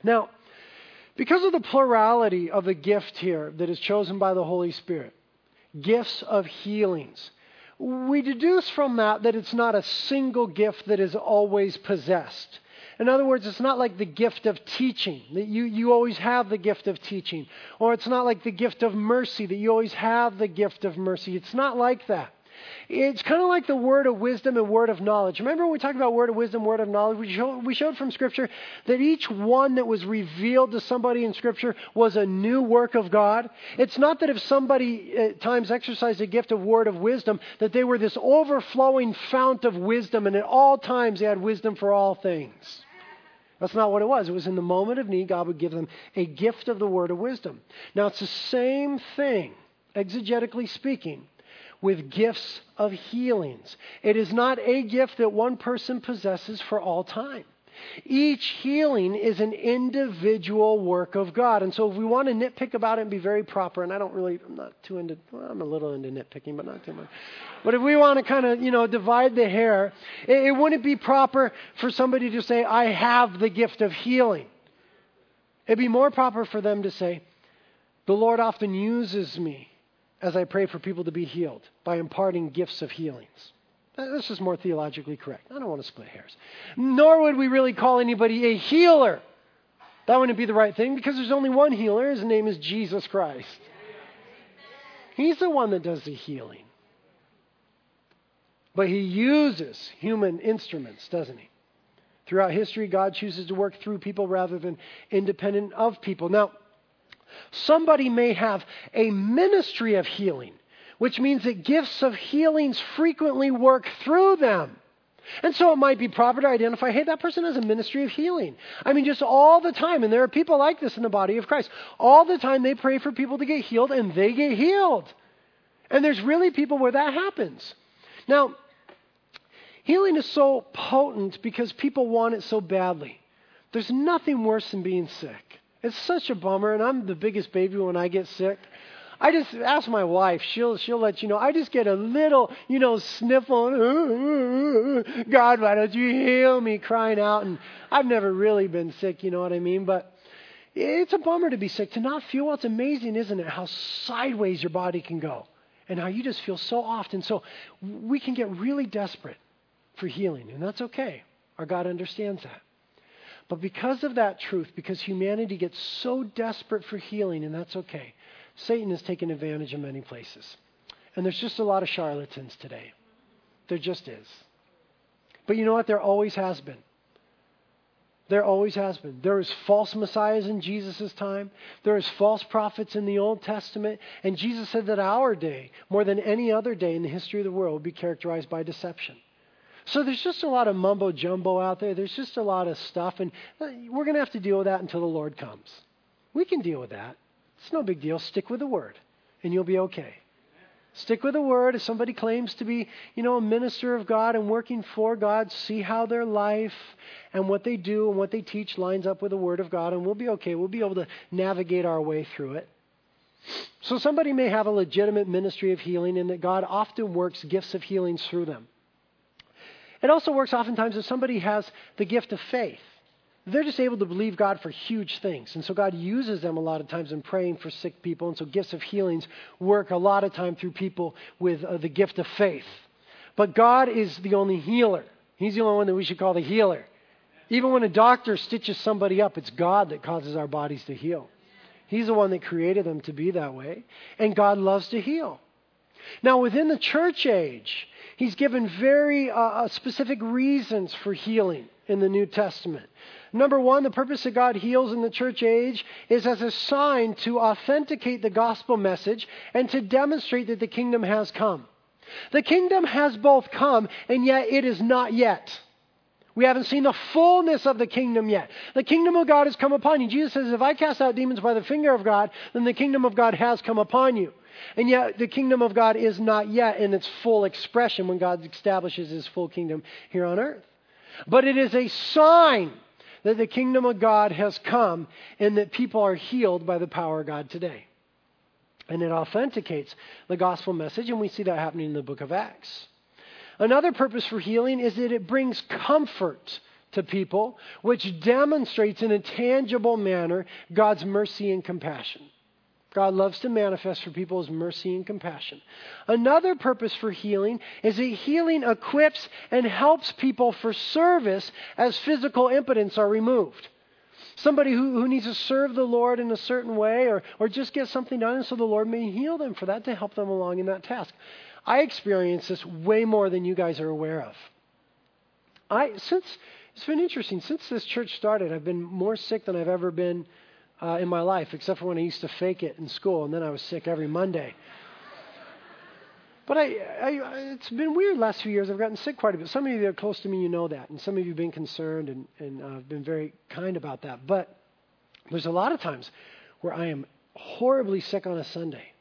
Now, because of the plurality of the gift here that is chosen by the Holy Spirit, gifts of healings, we deduce from that that it's not a single gift that is always possessed. In other words, it's not like the gift of teaching, that you, you always have the gift of teaching. Or it's not like the gift of mercy, that you always have the gift of mercy. It's not like that. It's kind of like the word of wisdom and word of knowledge. Remember when we talked about word of wisdom, word of knowledge? We showed, we showed from Scripture that each one that was revealed to somebody in Scripture was a new work of God. It's not that if somebody at times exercised a gift of word of wisdom, that they were this overflowing fount of wisdom, and at all times they had wisdom for all things. That's not what it was. It was in the moment of need, God would give them a gift of the word of wisdom. Now, it's the same thing, exegetically speaking, with gifts of healings. It is not a gift that one person possesses for all time. Each healing is an individual work of God. And so if we want to nitpick about it and be very proper, and I don't really, I'm not too into, well, I'm a little into nitpicking, but not too much. But if we want to kind of, you know, divide the hair, it, it wouldn't be proper for somebody to say, I have the gift of healing. It'd be more proper for them to say, the Lord often uses me as I pray for people to be healed by imparting gifts of healings. This is more theologically correct. I don't want to split hairs. Nor would we really call anybody a healer. That wouldn't be the right thing because there's only one healer. His name is Jesus Christ. He's the one that does the healing. But he uses human instruments, doesn't he? Throughout history, God chooses to work through people rather than independent of people. Now, Somebody may have a ministry of healing, which means that gifts of healings frequently work through them. And so it might be proper to identify hey, that person has a ministry of healing. I mean, just all the time. And there are people like this in the body of Christ. All the time they pray for people to get healed, and they get healed. And there's really people where that happens. Now, healing is so potent because people want it so badly. There's nothing worse than being sick. It's such a bummer, and I'm the biggest baby when I get sick. I just ask my wife; she'll she'll let you know. I just get a little, you know, sniffle. Uh, uh, uh, God, why don't you heal me? Crying out, and I've never really been sick. You know what I mean? But it's a bummer to be sick. To not feel well, it's amazing, isn't it? How sideways your body can go, and how you just feel so often. So we can get really desperate for healing, and that's okay. Our God understands that. But because of that truth, because humanity gets so desperate for healing, and that's okay, Satan has taken advantage of many places. And there's just a lot of charlatans today. There just is. But you know what? There always has been. There always has been. There is false messiahs in Jesus' time. There is false prophets in the Old Testament. And Jesus said that our day, more than any other day in the history of the world, will be characterized by deception. So there's just a lot of mumbo jumbo out there. There's just a lot of stuff. And uh, we're going to have to deal with that until the Lord comes. We can deal with that. It's no big deal. Stick with the word, and you'll be okay. Stick with the word. If somebody claims to be, you know, a minister of God and working for God, see how their life and what they do and what they teach lines up with the word of God, and we'll be okay. We'll be able to navigate our way through it. So somebody may have a legitimate ministry of healing, and that God often works gifts of healing through them. It also works oftentimes if somebody has the gift of faith. They're just able to believe God for huge things. And so God uses them a lot of times in praying for sick people. And so gifts of healings work a lot of time through people with uh, the gift of faith. But God is the only healer. He's the only one that we should call the healer. Even when a doctor stitches somebody up, it's God that causes our bodies to heal. He's the one that created them to be that way. And God loves to heal. Now, within the church age, He's given very uh, uh specific reasons for healing in the New Testament. Number one, the purpose that God heals in the church age is as a sign to authenticate the gospel message and to demonstrate that the kingdom has come. The kingdom has both come, and yet it is not yet. We haven't seen the fullness of the kingdom yet. The kingdom of God has come upon you. Jesus says, If I cast out demons by the finger of God, then the kingdom of God has come upon you. And yet, the kingdom of God is not yet in its full expression when God establishes his full kingdom here on earth. But it is a sign that the kingdom of God has come and that people are healed by the power of God today. And it authenticates the gospel message, and we see that happening in the book of Acts. Another purpose for healing is that it brings comfort to people, which demonstrates in a tangible manner God's mercy and compassion. God loves to manifest for people his mercy and compassion. Another purpose for healing is that healing equips and helps people for service as physical impotence are removed. Somebody who, who needs to serve the Lord in a certain way or, or just get something done, so the Lord may heal them for that to help them along in that task. I experience this way more than you guys are aware of. I since it's been interesting since this church started. I've been more sick than I've ever been uh, in my life, except for when I used to fake it in school, and then I was sick every Monday. But I, I, it's been weird last few years. I've gotten sick quite a bit. Some of you that are close to me, you know that, and some of you have been concerned and, and uh, been very kind about that. But there's a lot of times where I am horribly sick on a Sunday,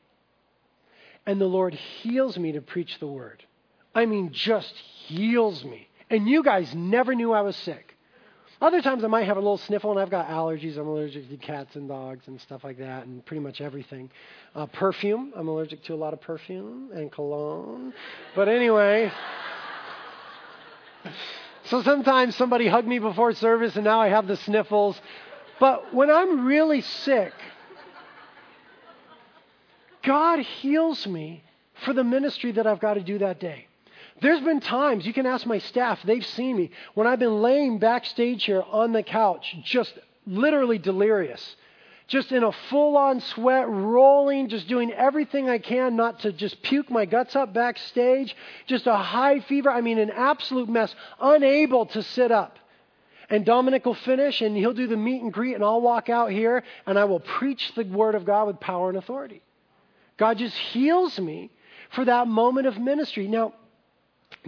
and the Lord heals me to preach the word. I mean, just heals me. And you guys never knew I was sick. Other times I might have a little sniffle, and I've got allergies. I'm allergic to cats and dogs and stuff like that, and pretty much everything. Uh, perfume, I'm allergic to a lot of perfume and cologne. But anyway. So sometimes somebody hugged me before service, and now I have the sniffles. But when I'm really sick, God heals me for the ministry that I've got to do that day. There's been times, you can ask my staff, they've seen me, when I've been laying backstage here on the couch, just literally delirious. Just in a full on sweat, rolling, just doing everything I can not to just puke my guts up backstage. Just a high fever. I mean, an absolute mess. Unable to sit up. And Dominic will finish and he'll do the meet and greet, and I'll walk out here and I will preach the Word of God with power and authority. God just heals me for that moment of ministry. Now,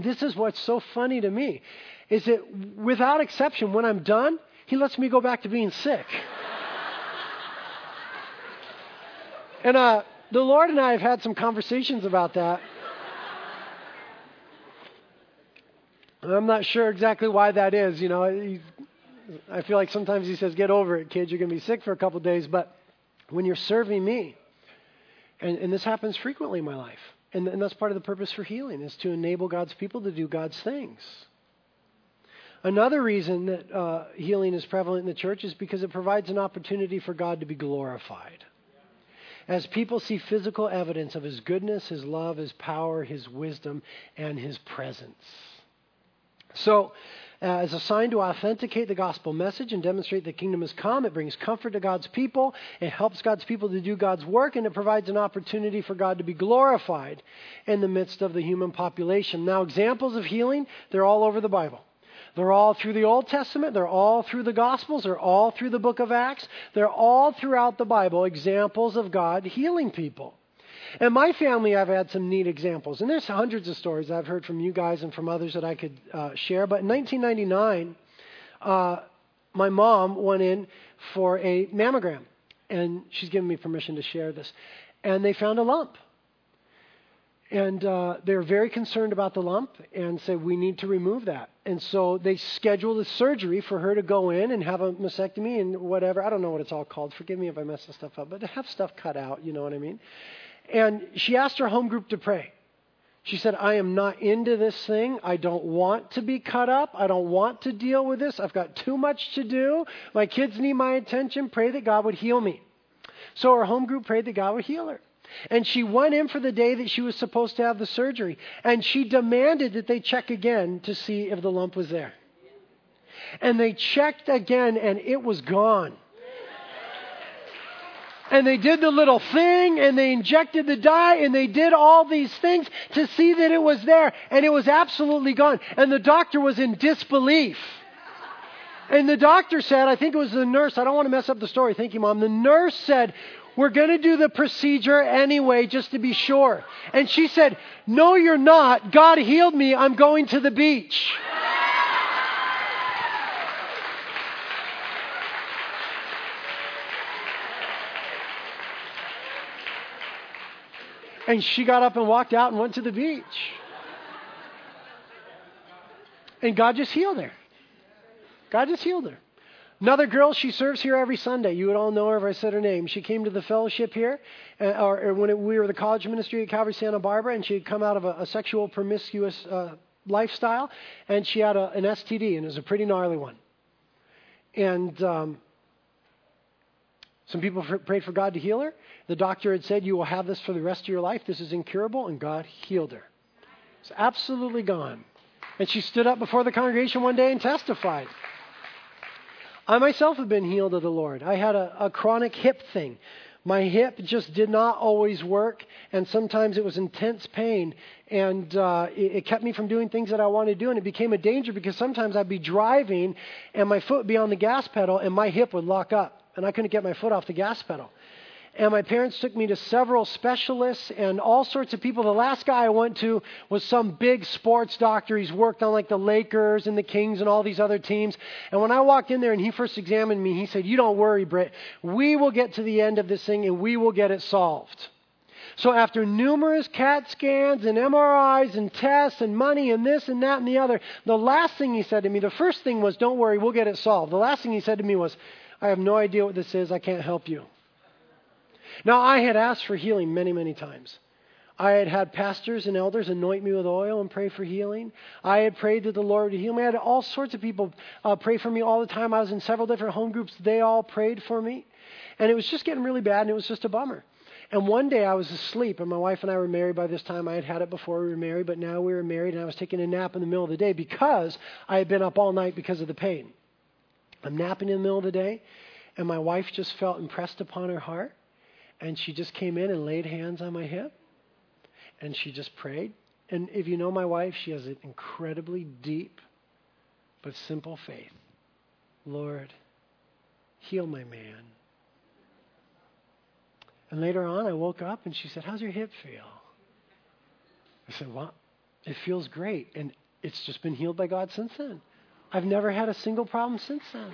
this is what's so funny to me is that without exception, when I'm done, he lets me go back to being sick. and uh, the Lord and I have had some conversations about that. I'm not sure exactly why that is. You know, I feel like sometimes he says, "Get over it, kids. You're going to be sick for a couple days." But when you're serving me, and, and this happens frequently in my life, and, and that's part of the purpose for healing, is to enable God's people to do God's things. Another reason that uh, healing is prevalent in the church is because it provides an opportunity for God to be glorified. as people see physical evidence of his goodness, his love, his power, his wisdom, and his presence. So, uh, as a sign to authenticate the gospel message and demonstrate the kingdom has come. It brings comfort to God's people. It helps God's people to do God's work, and it provides an opportunity for God to be glorified in the midst of the human population. Now, examples of healing, they're all over the Bible. They're all through the Old Testament. They're all through the Gospels. They're all through the book of Acts. They're all throughout the Bible examples of God healing people. In my family, I've had some neat examples. And there's hundreds of stories I've heard from you guys and from others that I could uh, share. But in 1999, uh, my mom went in for a mammogram. And she's given me permission to share this. And they found a lump. And uh, they were very concerned about the lump and said, We need to remove that. And so they scheduled a surgery for her to go in and have a mastectomy and whatever. I don't know what it's all called. Forgive me if I mess this stuff up, but to have stuff cut out, you know what I mean? And she asked her home group to pray. She said, I am not into this thing. I don't want to be cut up. I don't want to deal with this. I've got too much to do. My kids need my attention. Pray that God would heal me. So her home group prayed that God would heal her. And she went in for the day that she was supposed to have the surgery. And she demanded that they check again to see if the lump was there. And they checked again, and it was gone and they did the little thing and they injected the dye and they did all these things to see that it was there and it was absolutely gone. And the doctor was in disbelief. And the doctor said, I think it was the nurse, I don't want to mess up the story, thank you, Mom. The nurse said, We're going to do the procedure anyway, just to be sure. And she said, No, you're not. God healed me. I'm going to the beach. And she got up and walked out and went to the beach. And God just healed her. God just healed her. Another girl, she serves here every Sunday. You would all know her if I said her name. She came to the fellowship here, uh, or, or, when it, we were the college ministry at Calvary Santa Barbara, and she had come out of a, a sexual promiscuous uh, lifestyle, and she had a, an STD, and it was a pretty gnarly one. And um, some people prayed for God to heal her. The doctor had said, You will have this for the rest of your life. This is incurable. And God healed her. It's absolutely gone. And she stood up before the congregation one day and testified. I myself have been healed of the Lord. I had a, a chronic hip thing. My hip just did not always work, and sometimes it was intense pain, and uh, it, it kept me from doing things that I wanted to do, and it became a danger because sometimes I'd be driving, and my foot would be on the gas pedal, and my hip would lock up and I couldn't get my foot off the gas pedal. And my parents took me to several specialists and all sorts of people. The last guy I went to was some big sports doctor. He's worked on like the Lakers and the Kings and all these other teams. And when I walked in there and he first examined me, he said, You don't worry, Britt. We will get to the end of this thing and we will get it solved. So after numerous CAT scans and MRIs and tests and money and this and that and the other, the last thing he said to me, the first thing was, Don't worry, we'll get it solved. The last thing he said to me was, I have no idea what this is. I can't help you. Now, I had asked for healing many, many times. I had had pastors and elders anoint me with oil and pray for healing. I had prayed that the Lord would heal me. I had all sorts of people uh, pray for me all the time. I was in several different home groups. They all prayed for me. And it was just getting really bad, and it was just a bummer. And one day I was asleep, and my wife and I were married by this time. I had had it before we were married, but now we were married, and I was taking a nap in the middle of the day because I had been up all night because of the pain. I'm napping in the middle of the day, and my wife just felt impressed upon her heart, and she just came in and laid hands on my hip, and she just prayed. And if you know my wife, she has an incredibly deep but simple faith. Lord, heal my man. And later on, I woke up and she said, How's your hip feel? I said, Well, it feels great. And it's just been healed by God since then. I've never had a single problem since then.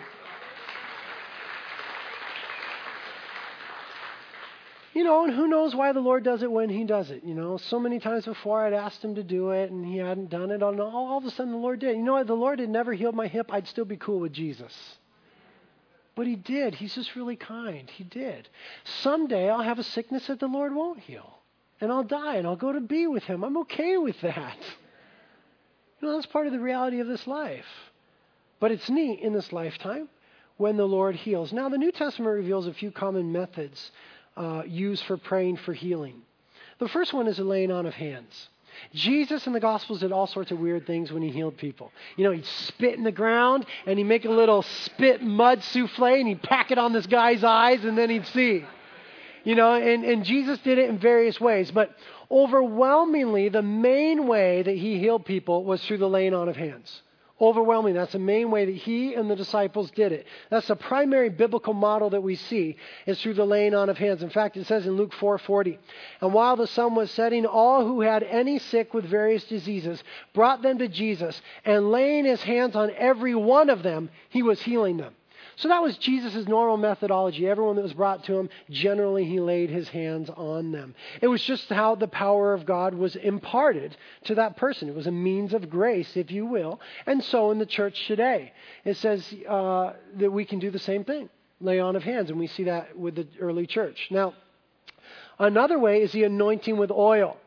You know, and who knows why the Lord does it when He does it. You know, so many times before I'd asked Him to do it and He hadn't done it. And all, all of a sudden the Lord did. You know? The Lord had never healed my hip. I'd still be cool with Jesus. But He did. He's just really kind. He did. Someday I'll have a sickness that the Lord won't heal. And I'll die and I'll go to be with Him. I'm okay with that. You know, that's part of the reality of this life. But it's neat in this lifetime when the Lord heals. Now, the New Testament reveals a few common methods uh, use for praying for healing. The first one is the laying on of hands. Jesus in the Gospels did all sorts of weird things when he healed people. You know, he'd spit in the ground and he'd make a little spit mud souffle and he'd pack it on this guy's eyes and then he'd see. You know, and, and Jesus did it in various ways. But overwhelmingly, the main way that he healed people was through the laying on of hands. Overwhelming. That's the main way that he and the disciples did it. That's the primary biblical model that we see is through the laying on of hands. In fact, it says in Luke 4:40, and while the sun was setting, all who had any sick with various diseases brought them to Jesus, and laying his hands on every one of them, he was healing them. So that was Jesus' normal methodology. Everyone that was brought to him, generally he laid his hands on them. It was just how the power of God was imparted to that person. It was a means of grace, if you will. And so in the church today, it says uh, that we can do the same thing lay on of hands. And we see that with the early church. Now, another way is the anointing with oil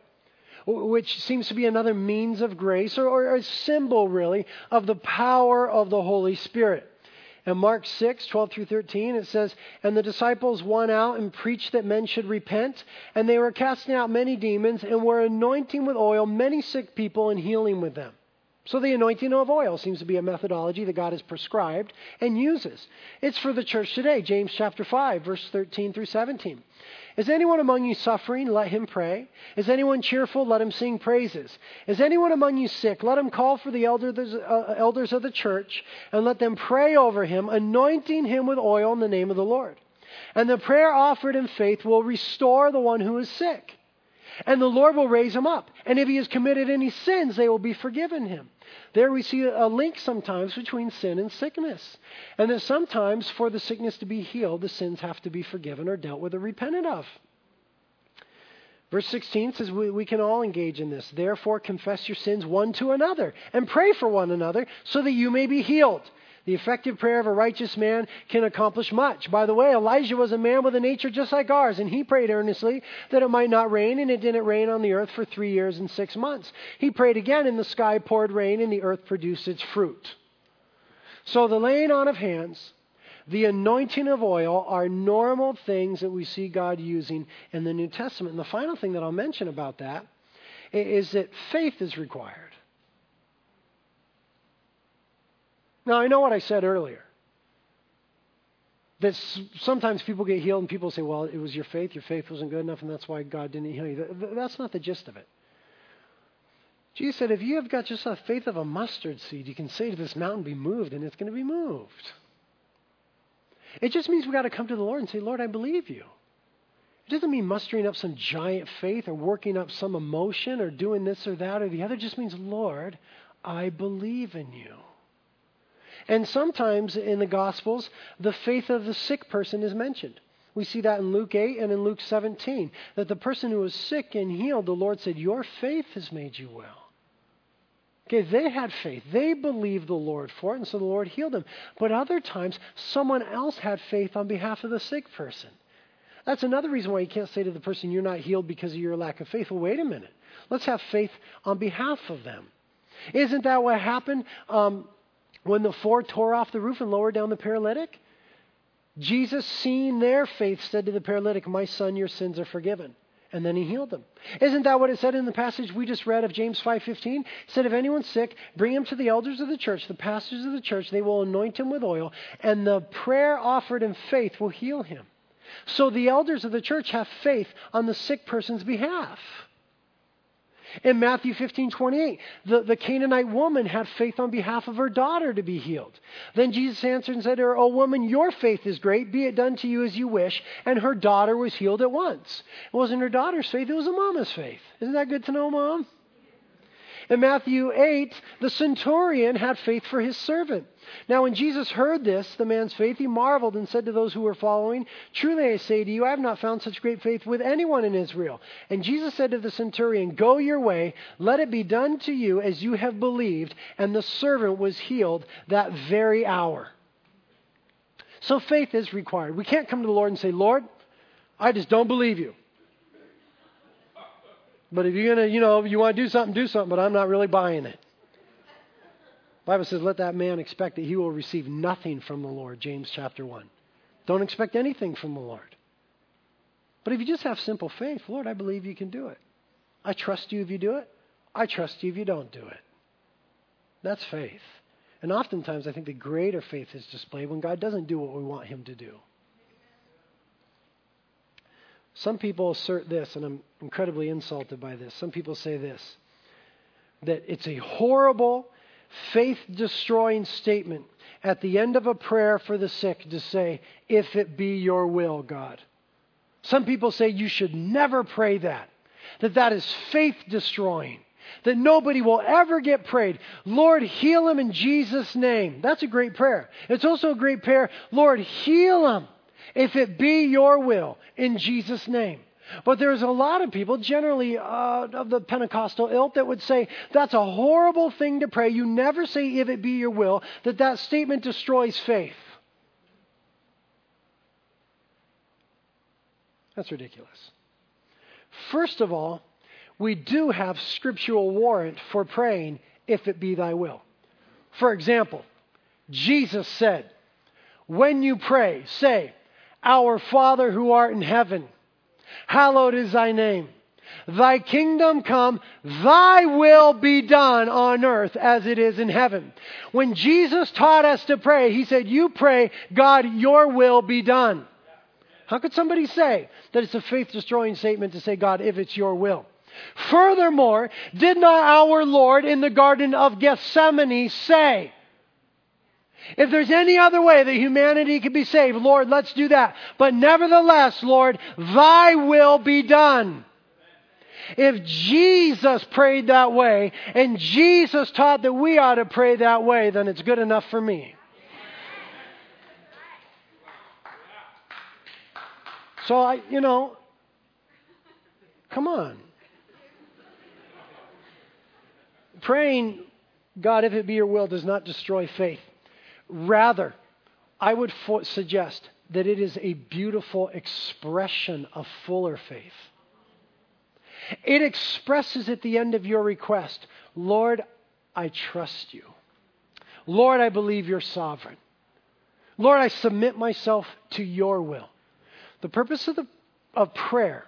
which seems to be another means of grace or, or, a symbol, really, of the power of the Holy Spirit. In Mark 6, 12 through 13, it says, And the disciples went out and preached that men should repent, and they were casting out many demons, and were anointing with oil many sick people and healing with them. So the anointing of oil seems to be a methodology that God has prescribed and uses. It's for the church today, James chapter 5, verse 13 through 17. Is anyone among you suffering? Let him pray. Is anyone cheerful? Let him sing praises. Is anyone among you sick? Let him call for the elders, uh, elders of the church and let them pray over him, anointing him with oil in the name of the Lord. And the prayer offered in faith will restore the one who is sick. And the Lord will raise him up. And if he has committed any sins, they will be forgiven him. There we see a link sometimes between sin and sickness. And that sometimes for the sickness to be healed, the sins have to be forgiven or dealt with or repented of. Verse 16 says we, we, can all engage in this. Therefore, confess your sins one to another and pray for one another so that you may be healed. The effective prayer of a righteous man can accomplish much. By the way, Elijah was a man with a nature just like ours, and he prayed earnestly that it might not rain, and it didn't rain on the earth for three years and six months. He prayed again, and the sky poured rain, and the earth produced its fruit. So the laying on of hands, the anointing of oil are normal things that we see God using in the New Testament. And the final thing that I'll mention about that is that faith is required. Now, I know what I said earlier. That sometimes people get healed and people say, well, it was your faith. Your faith wasn't good enough, and that's why God didn't heal you. That's not the gist of it. Jesus said, if you have got just a faith of a mustard seed, you can say to this mountain, be moved, and it's going to be moved. It just means we've got to come to the Lord and say, Lord, I believe you. It doesn't mean mustering up some giant faith or working up some emotion or doing this or that or the other. It just means, Lord, I believe in you. And sometimes in the Gospels, the faith of the sick person is mentioned. We see that in Luke 8 and in Luke 17, that the person who was sick and healed, the Lord said, Your faith has made you well. Okay, they had faith. They believed the Lord for it, and so the Lord healed them. But other times, someone else had faith on behalf of the sick person. That's another reason why you can't say to the person, You're not healed because of your lack of faith. Well, wait a minute. Let's have faith on behalf of them. Isn't that what happened um, when the four tore off the roof and lowered down the paralytic? Jesus, seeing their faith, said to the paralytic, My son, your sins are forgiven. And then he healed them. Isn't that what it said in the passage we just read of James 5:15? It said if anyone's sick, bring him to the elders of the church, the pastors of the church, they will anoint him with oil, and the prayer offered in faith will heal him. So the elders of the church have faith on the sick person's behalf. In Matthew 15, 28, the, the Canaanite woman had faith on behalf of her daughter to be healed. Then Jesus answered and said to her, O woman, your faith is great. Be it done to you as you wish. And her daughter was healed at once. It wasn't her daughter's faith, it was a mama's faith. Isn't that good to know, Mom? In Matthew 8, the centurion had faith for his servant. Now, when Jesus heard this, the man's faith, he marveled and said to those who were following, Truly I say to you, I have not found such great faith with anyone in Israel. And Jesus said to the centurion, Go your way, let it be done to you as you have believed. And the servant was healed that very hour. So faith is required. We can't come to the Lord and say, Lord, I just don't believe you. But if you're going to, you know, you want to do something, do something, but I'm not really buying it. The Bible says, let that man expect that he will receive nothing from the Lord, James chapter 1. Don't expect anything from the Lord. But if you just have simple faith, Lord, I believe you can do it. I trust you if you do it. I trust you if you don't do it. That's faith. And oftentimes, I think the greater faith is displayed when God doesn't do what we want Him to do. Some people assert this, and I'm incredibly insulted by this. Some people say this that it's a horrible, faith destroying statement at the end of a prayer for the sick to say, If it be your will, God. Some people say you should never pray that, that that is faith destroying that nobody will ever get prayed. Lord, heal him in Jesus' name. That's a great prayer. It's also a great prayer. Lord, heal him if it be your will in Jesus' name. But there's a lot of people, generally uh, of the Pentecostal ilk, that would say that's a horrible thing to pray. You never say, if it be your will, that that statement destroys faith. That's ridiculous. First of all, we do have scriptural warrant for praying, if it be thy will. For example, Jesus said, When you pray, say, Our Father who art in heaven, hallowed is thy name. Thy kingdom come, thy will be done on earth as it is in heaven. When Jesus taught us to pray, he said, You pray, God, your will be done. How could somebody say that it's a faith destroying statement to say, God, if it's your will? Furthermore, did not our Lord in the Garden of Gethsemane say, if there's any other way that humanity can be saved, Lord, let's do that. But nevertheless, Lord, thy will be done. If Jesus prayed that way and Jesus taught that we ought to pray that way, then it's good enough for me. So I, you know, come on. Praying, God, if it be your will, does not destroy faith. Rather, I would fo- suggest that it is a beautiful expression of fuller faith. It expresses at the end of your request, Lord, I trust you. Lord, I believe you're sovereign. Lord, I submit myself to your will. The purpose of, the, of prayer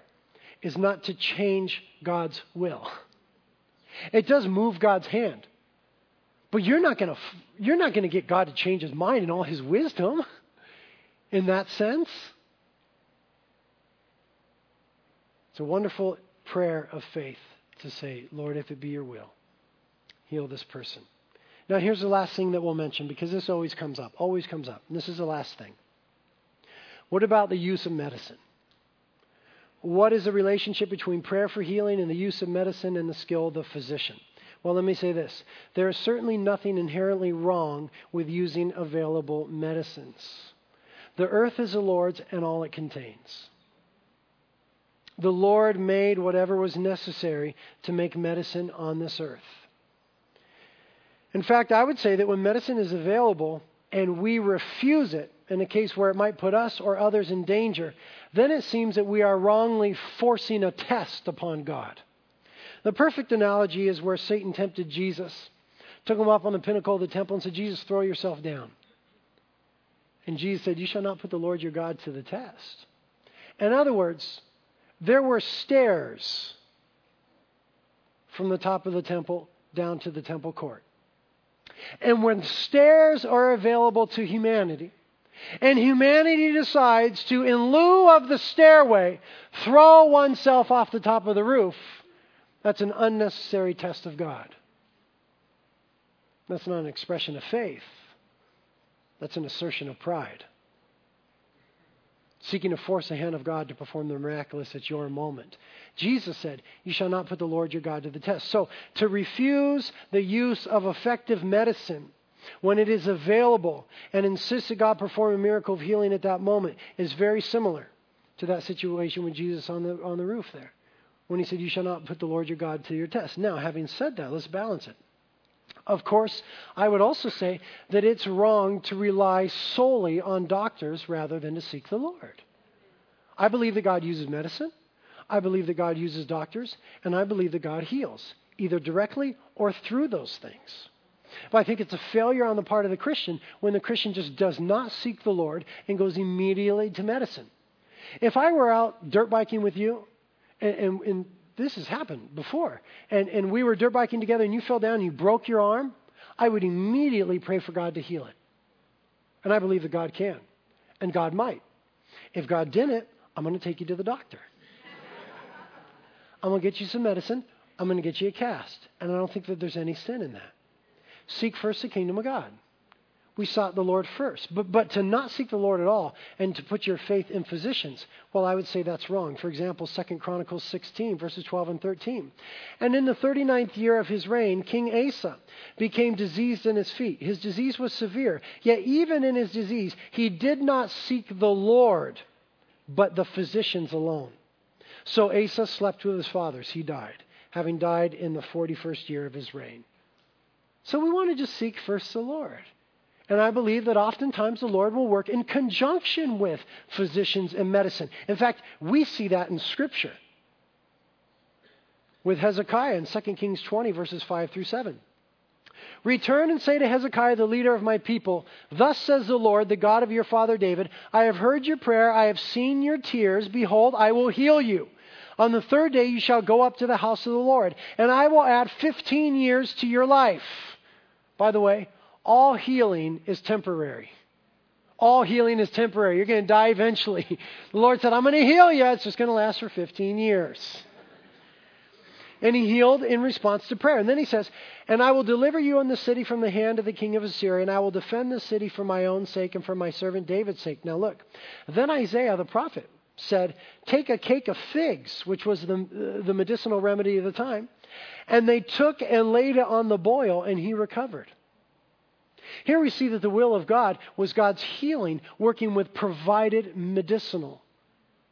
is not to change God's will. It does move God's hand. But you're not going to you're not going to get God to change his mind in all his wisdom in that sense. It's a wonderful prayer of faith to say, Lord, if it be your will, heal this person. Now, here's the last thing that we'll mention because this always comes up, always comes up. And this is the last thing. What about the use of medicine? What is the relationship between prayer for healing and the use of medicine and the skill of the physician? Well, let me say this. There is certainly nothing inherently wrong with using available medicines. The earth is the Lord's and all it contains. The Lord made whatever was necessary to make medicine on this earth. In fact, I would say that when medicine is available and we refuse it, in a case where it might put us or others in danger, then it seems that we are wrongly forcing a test upon God. The perfect analogy is where Satan tempted Jesus, took him up on the pinnacle of the temple, and said, Jesus, throw yourself down. And Jesus said, You shall not put the Lord your God to the test. In other words, there were stairs from the top of the temple down to the temple court. And when stairs are available to humanity, and humanity decides to, in lieu of the stairway, throw oneself off the top of the roof, that's an unnecessary test of God. That's not an expression of faith, that's an assertion of pride. Seeking to force the hand of God to perform the miraculous at your moment. Jesus said, You shall not put the Lord your God to the test. So, to refuse the use of effective medicine when it is available and insist that God perform a miracle of healing at that moment is very similar to that situation with Jesus on the, on the roof there. When he said, You shall not put the Lord your God to your test. Now, having said that, let's balance it. Of course, I would also say that it's wrong to rely solely on doctors rather than to seek the Lord. I believe that God uses medicine. I believe that God uses doctors. And I believe that God heals, either directly or through those things. But I think it's a failure on the part of the Christian when the Christian just does not seek the Lord and goes immediately to medicine. If I were out dirt biking with you, and, and, and this has happened before, and, and we were dirt biking together and you fell down and you broke your arm, I would immediately pray for God to heal it. And I believe that God can, and God might. If God didn't, I'm going to take you to the doctor. I'm going to get you some medicine. I'm going to get you a cast. And I don't think that there's any sin in that. Seek first the kingdom of God we sought the Lord first. But, but to not seek the Lord at all and to put your faith in physicians, well, I would say that's wrong. For example, 2 Chronicles 16, verses 12 and 13. And in the 39th year of his reign, King Asa became diseased in his feet. His disease was severe. Yet even in his disease, he did not seek the Lord, but the physicians alone. So Asa slept with his fathers. He died, having died in the 41st year of his reign. So we want to just seek first the Lord. And I believe that oftentimes the Lord will work in conjunction with physicians and medicine. In fact, we see that in Scripture with Hezekiah in 2 Kings 20, verses 5 through 7. Return and say to Hezekiah, the leader of my people, Thus says the Lord, the God of your father David, I have heard your prayer, I have seen your tears. Behold, I will heal you. On the third day you shall go up to the house of the Lord, and I will add 15 years to your life. By the way, all healing is temporary. All healing is temporary. You're going to die eventually. The Lord said, I'm going to heal you. It's just going to last for 15 years. And he healed in response to prayer. And then he says, And I will deliver you and the city from the hand of the king of Assyria, and I will defend the city for my own sake and for my servant David's sake. Now look, then Isaiah the prophet said, Take a cake of figs, which was the, uh, the medicinal remedy of the time, and they took and laid it on the boil, and he recovered. Here we see that the will of God was God's healing working with provided medicinal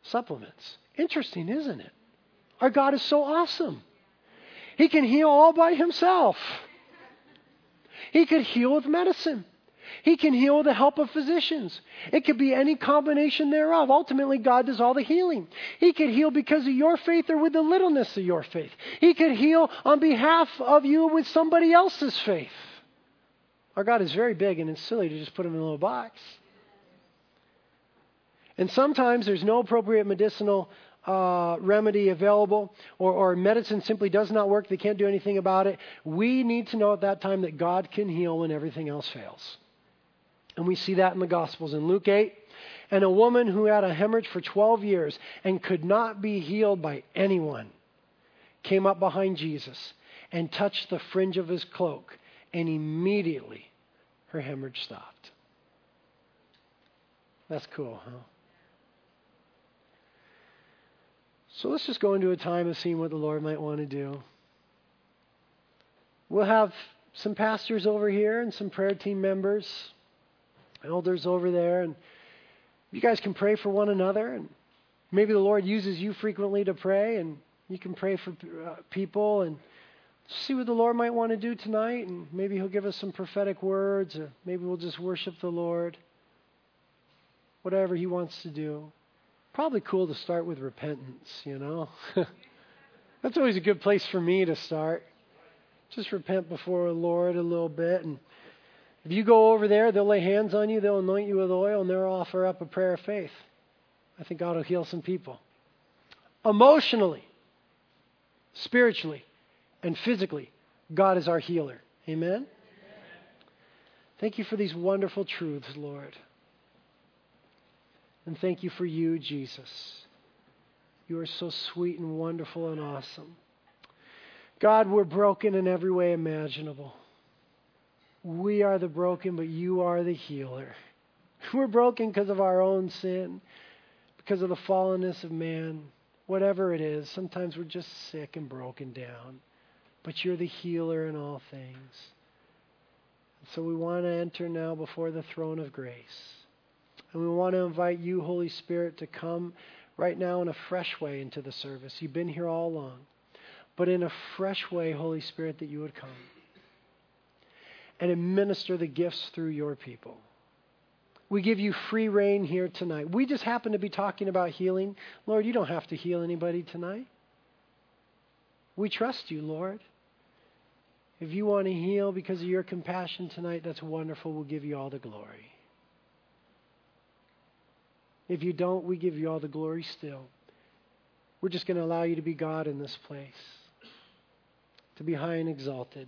supplements. Interesting, isn't it? Our God is so awesome. He can heal all by himself. He could heal with medicine. He can heal with the help of physicians. It could be any combination thereof. Ultimately, God does all the healing. He could heal because of your faith or with the littleness of your faith. He could heal on behalf of you with somebody else's faith. Our God is very big, and it's silly to just put him in a little box. And sometimes there's no appropriate medicinal uh, remedy available, or, or medicine simply does not work. They can't do anything about it. We need to know at that time that God can heal when everything else fails. And we see that in the Gospels. In Luke 8, and a woman who had a hemorrhage for 12 years and could not be healed by anyone came up behind Jesus and touched the fringe of his cloak, and immediately her hemorrhage stopped. That's cool, huh? So let's just go into a time of seeing what the Lord might want to do. We'll have some pastors over here and some prayer team members, elders over there, and you guys can pray for one another. And maybe the Lord uses you frequently to pray, and you can pray for uh, people and see what the Lord might want to do tonight, and maybe He'll give us some prophetic words, or maybe we'll just worship the Lord. Whatever He wants to do. Probably cool to start with repentance, you know? That's always a good place for me to start. Just repent before the Lord a little bit. And if you go over there, they'll lay hands on you, they'll anoint you with oil, and they'll offer up a prayer of faith. I think God will heal some people. Emotionally, spiritually, and physically, God is our healer. Amen? Amen? Thank you for these wonderful truths, Lord. And thank you for you, Jesus. You are so sweet and wonderful and awesome. God, we're broken in every way imaginable. We are the broken, but you are the healer. We're broken because of our own sin, because of the fallenness of man, whatever it is. Sometimes we're just sick and broken down but you're the healer in all things. So we want to enter now before the throne of grace. And we want to invite you, Holy Spirit, to come right now in a fresh way into the service. You've been here all along. But in a fresh way, Holy Spirit, that you would come and administer the gifts through your people. We give you free reign here tonight. We just happen to be talking about healing. Lord, you don't have to heal anybody tonight. We trust you, Lord. If you want to heal because of your compassion tonight, that's wonderful. We'll give you all the glory. If you don't, we give you all the glory still. We're just going to allow you to be God in this place, to be high and exalted.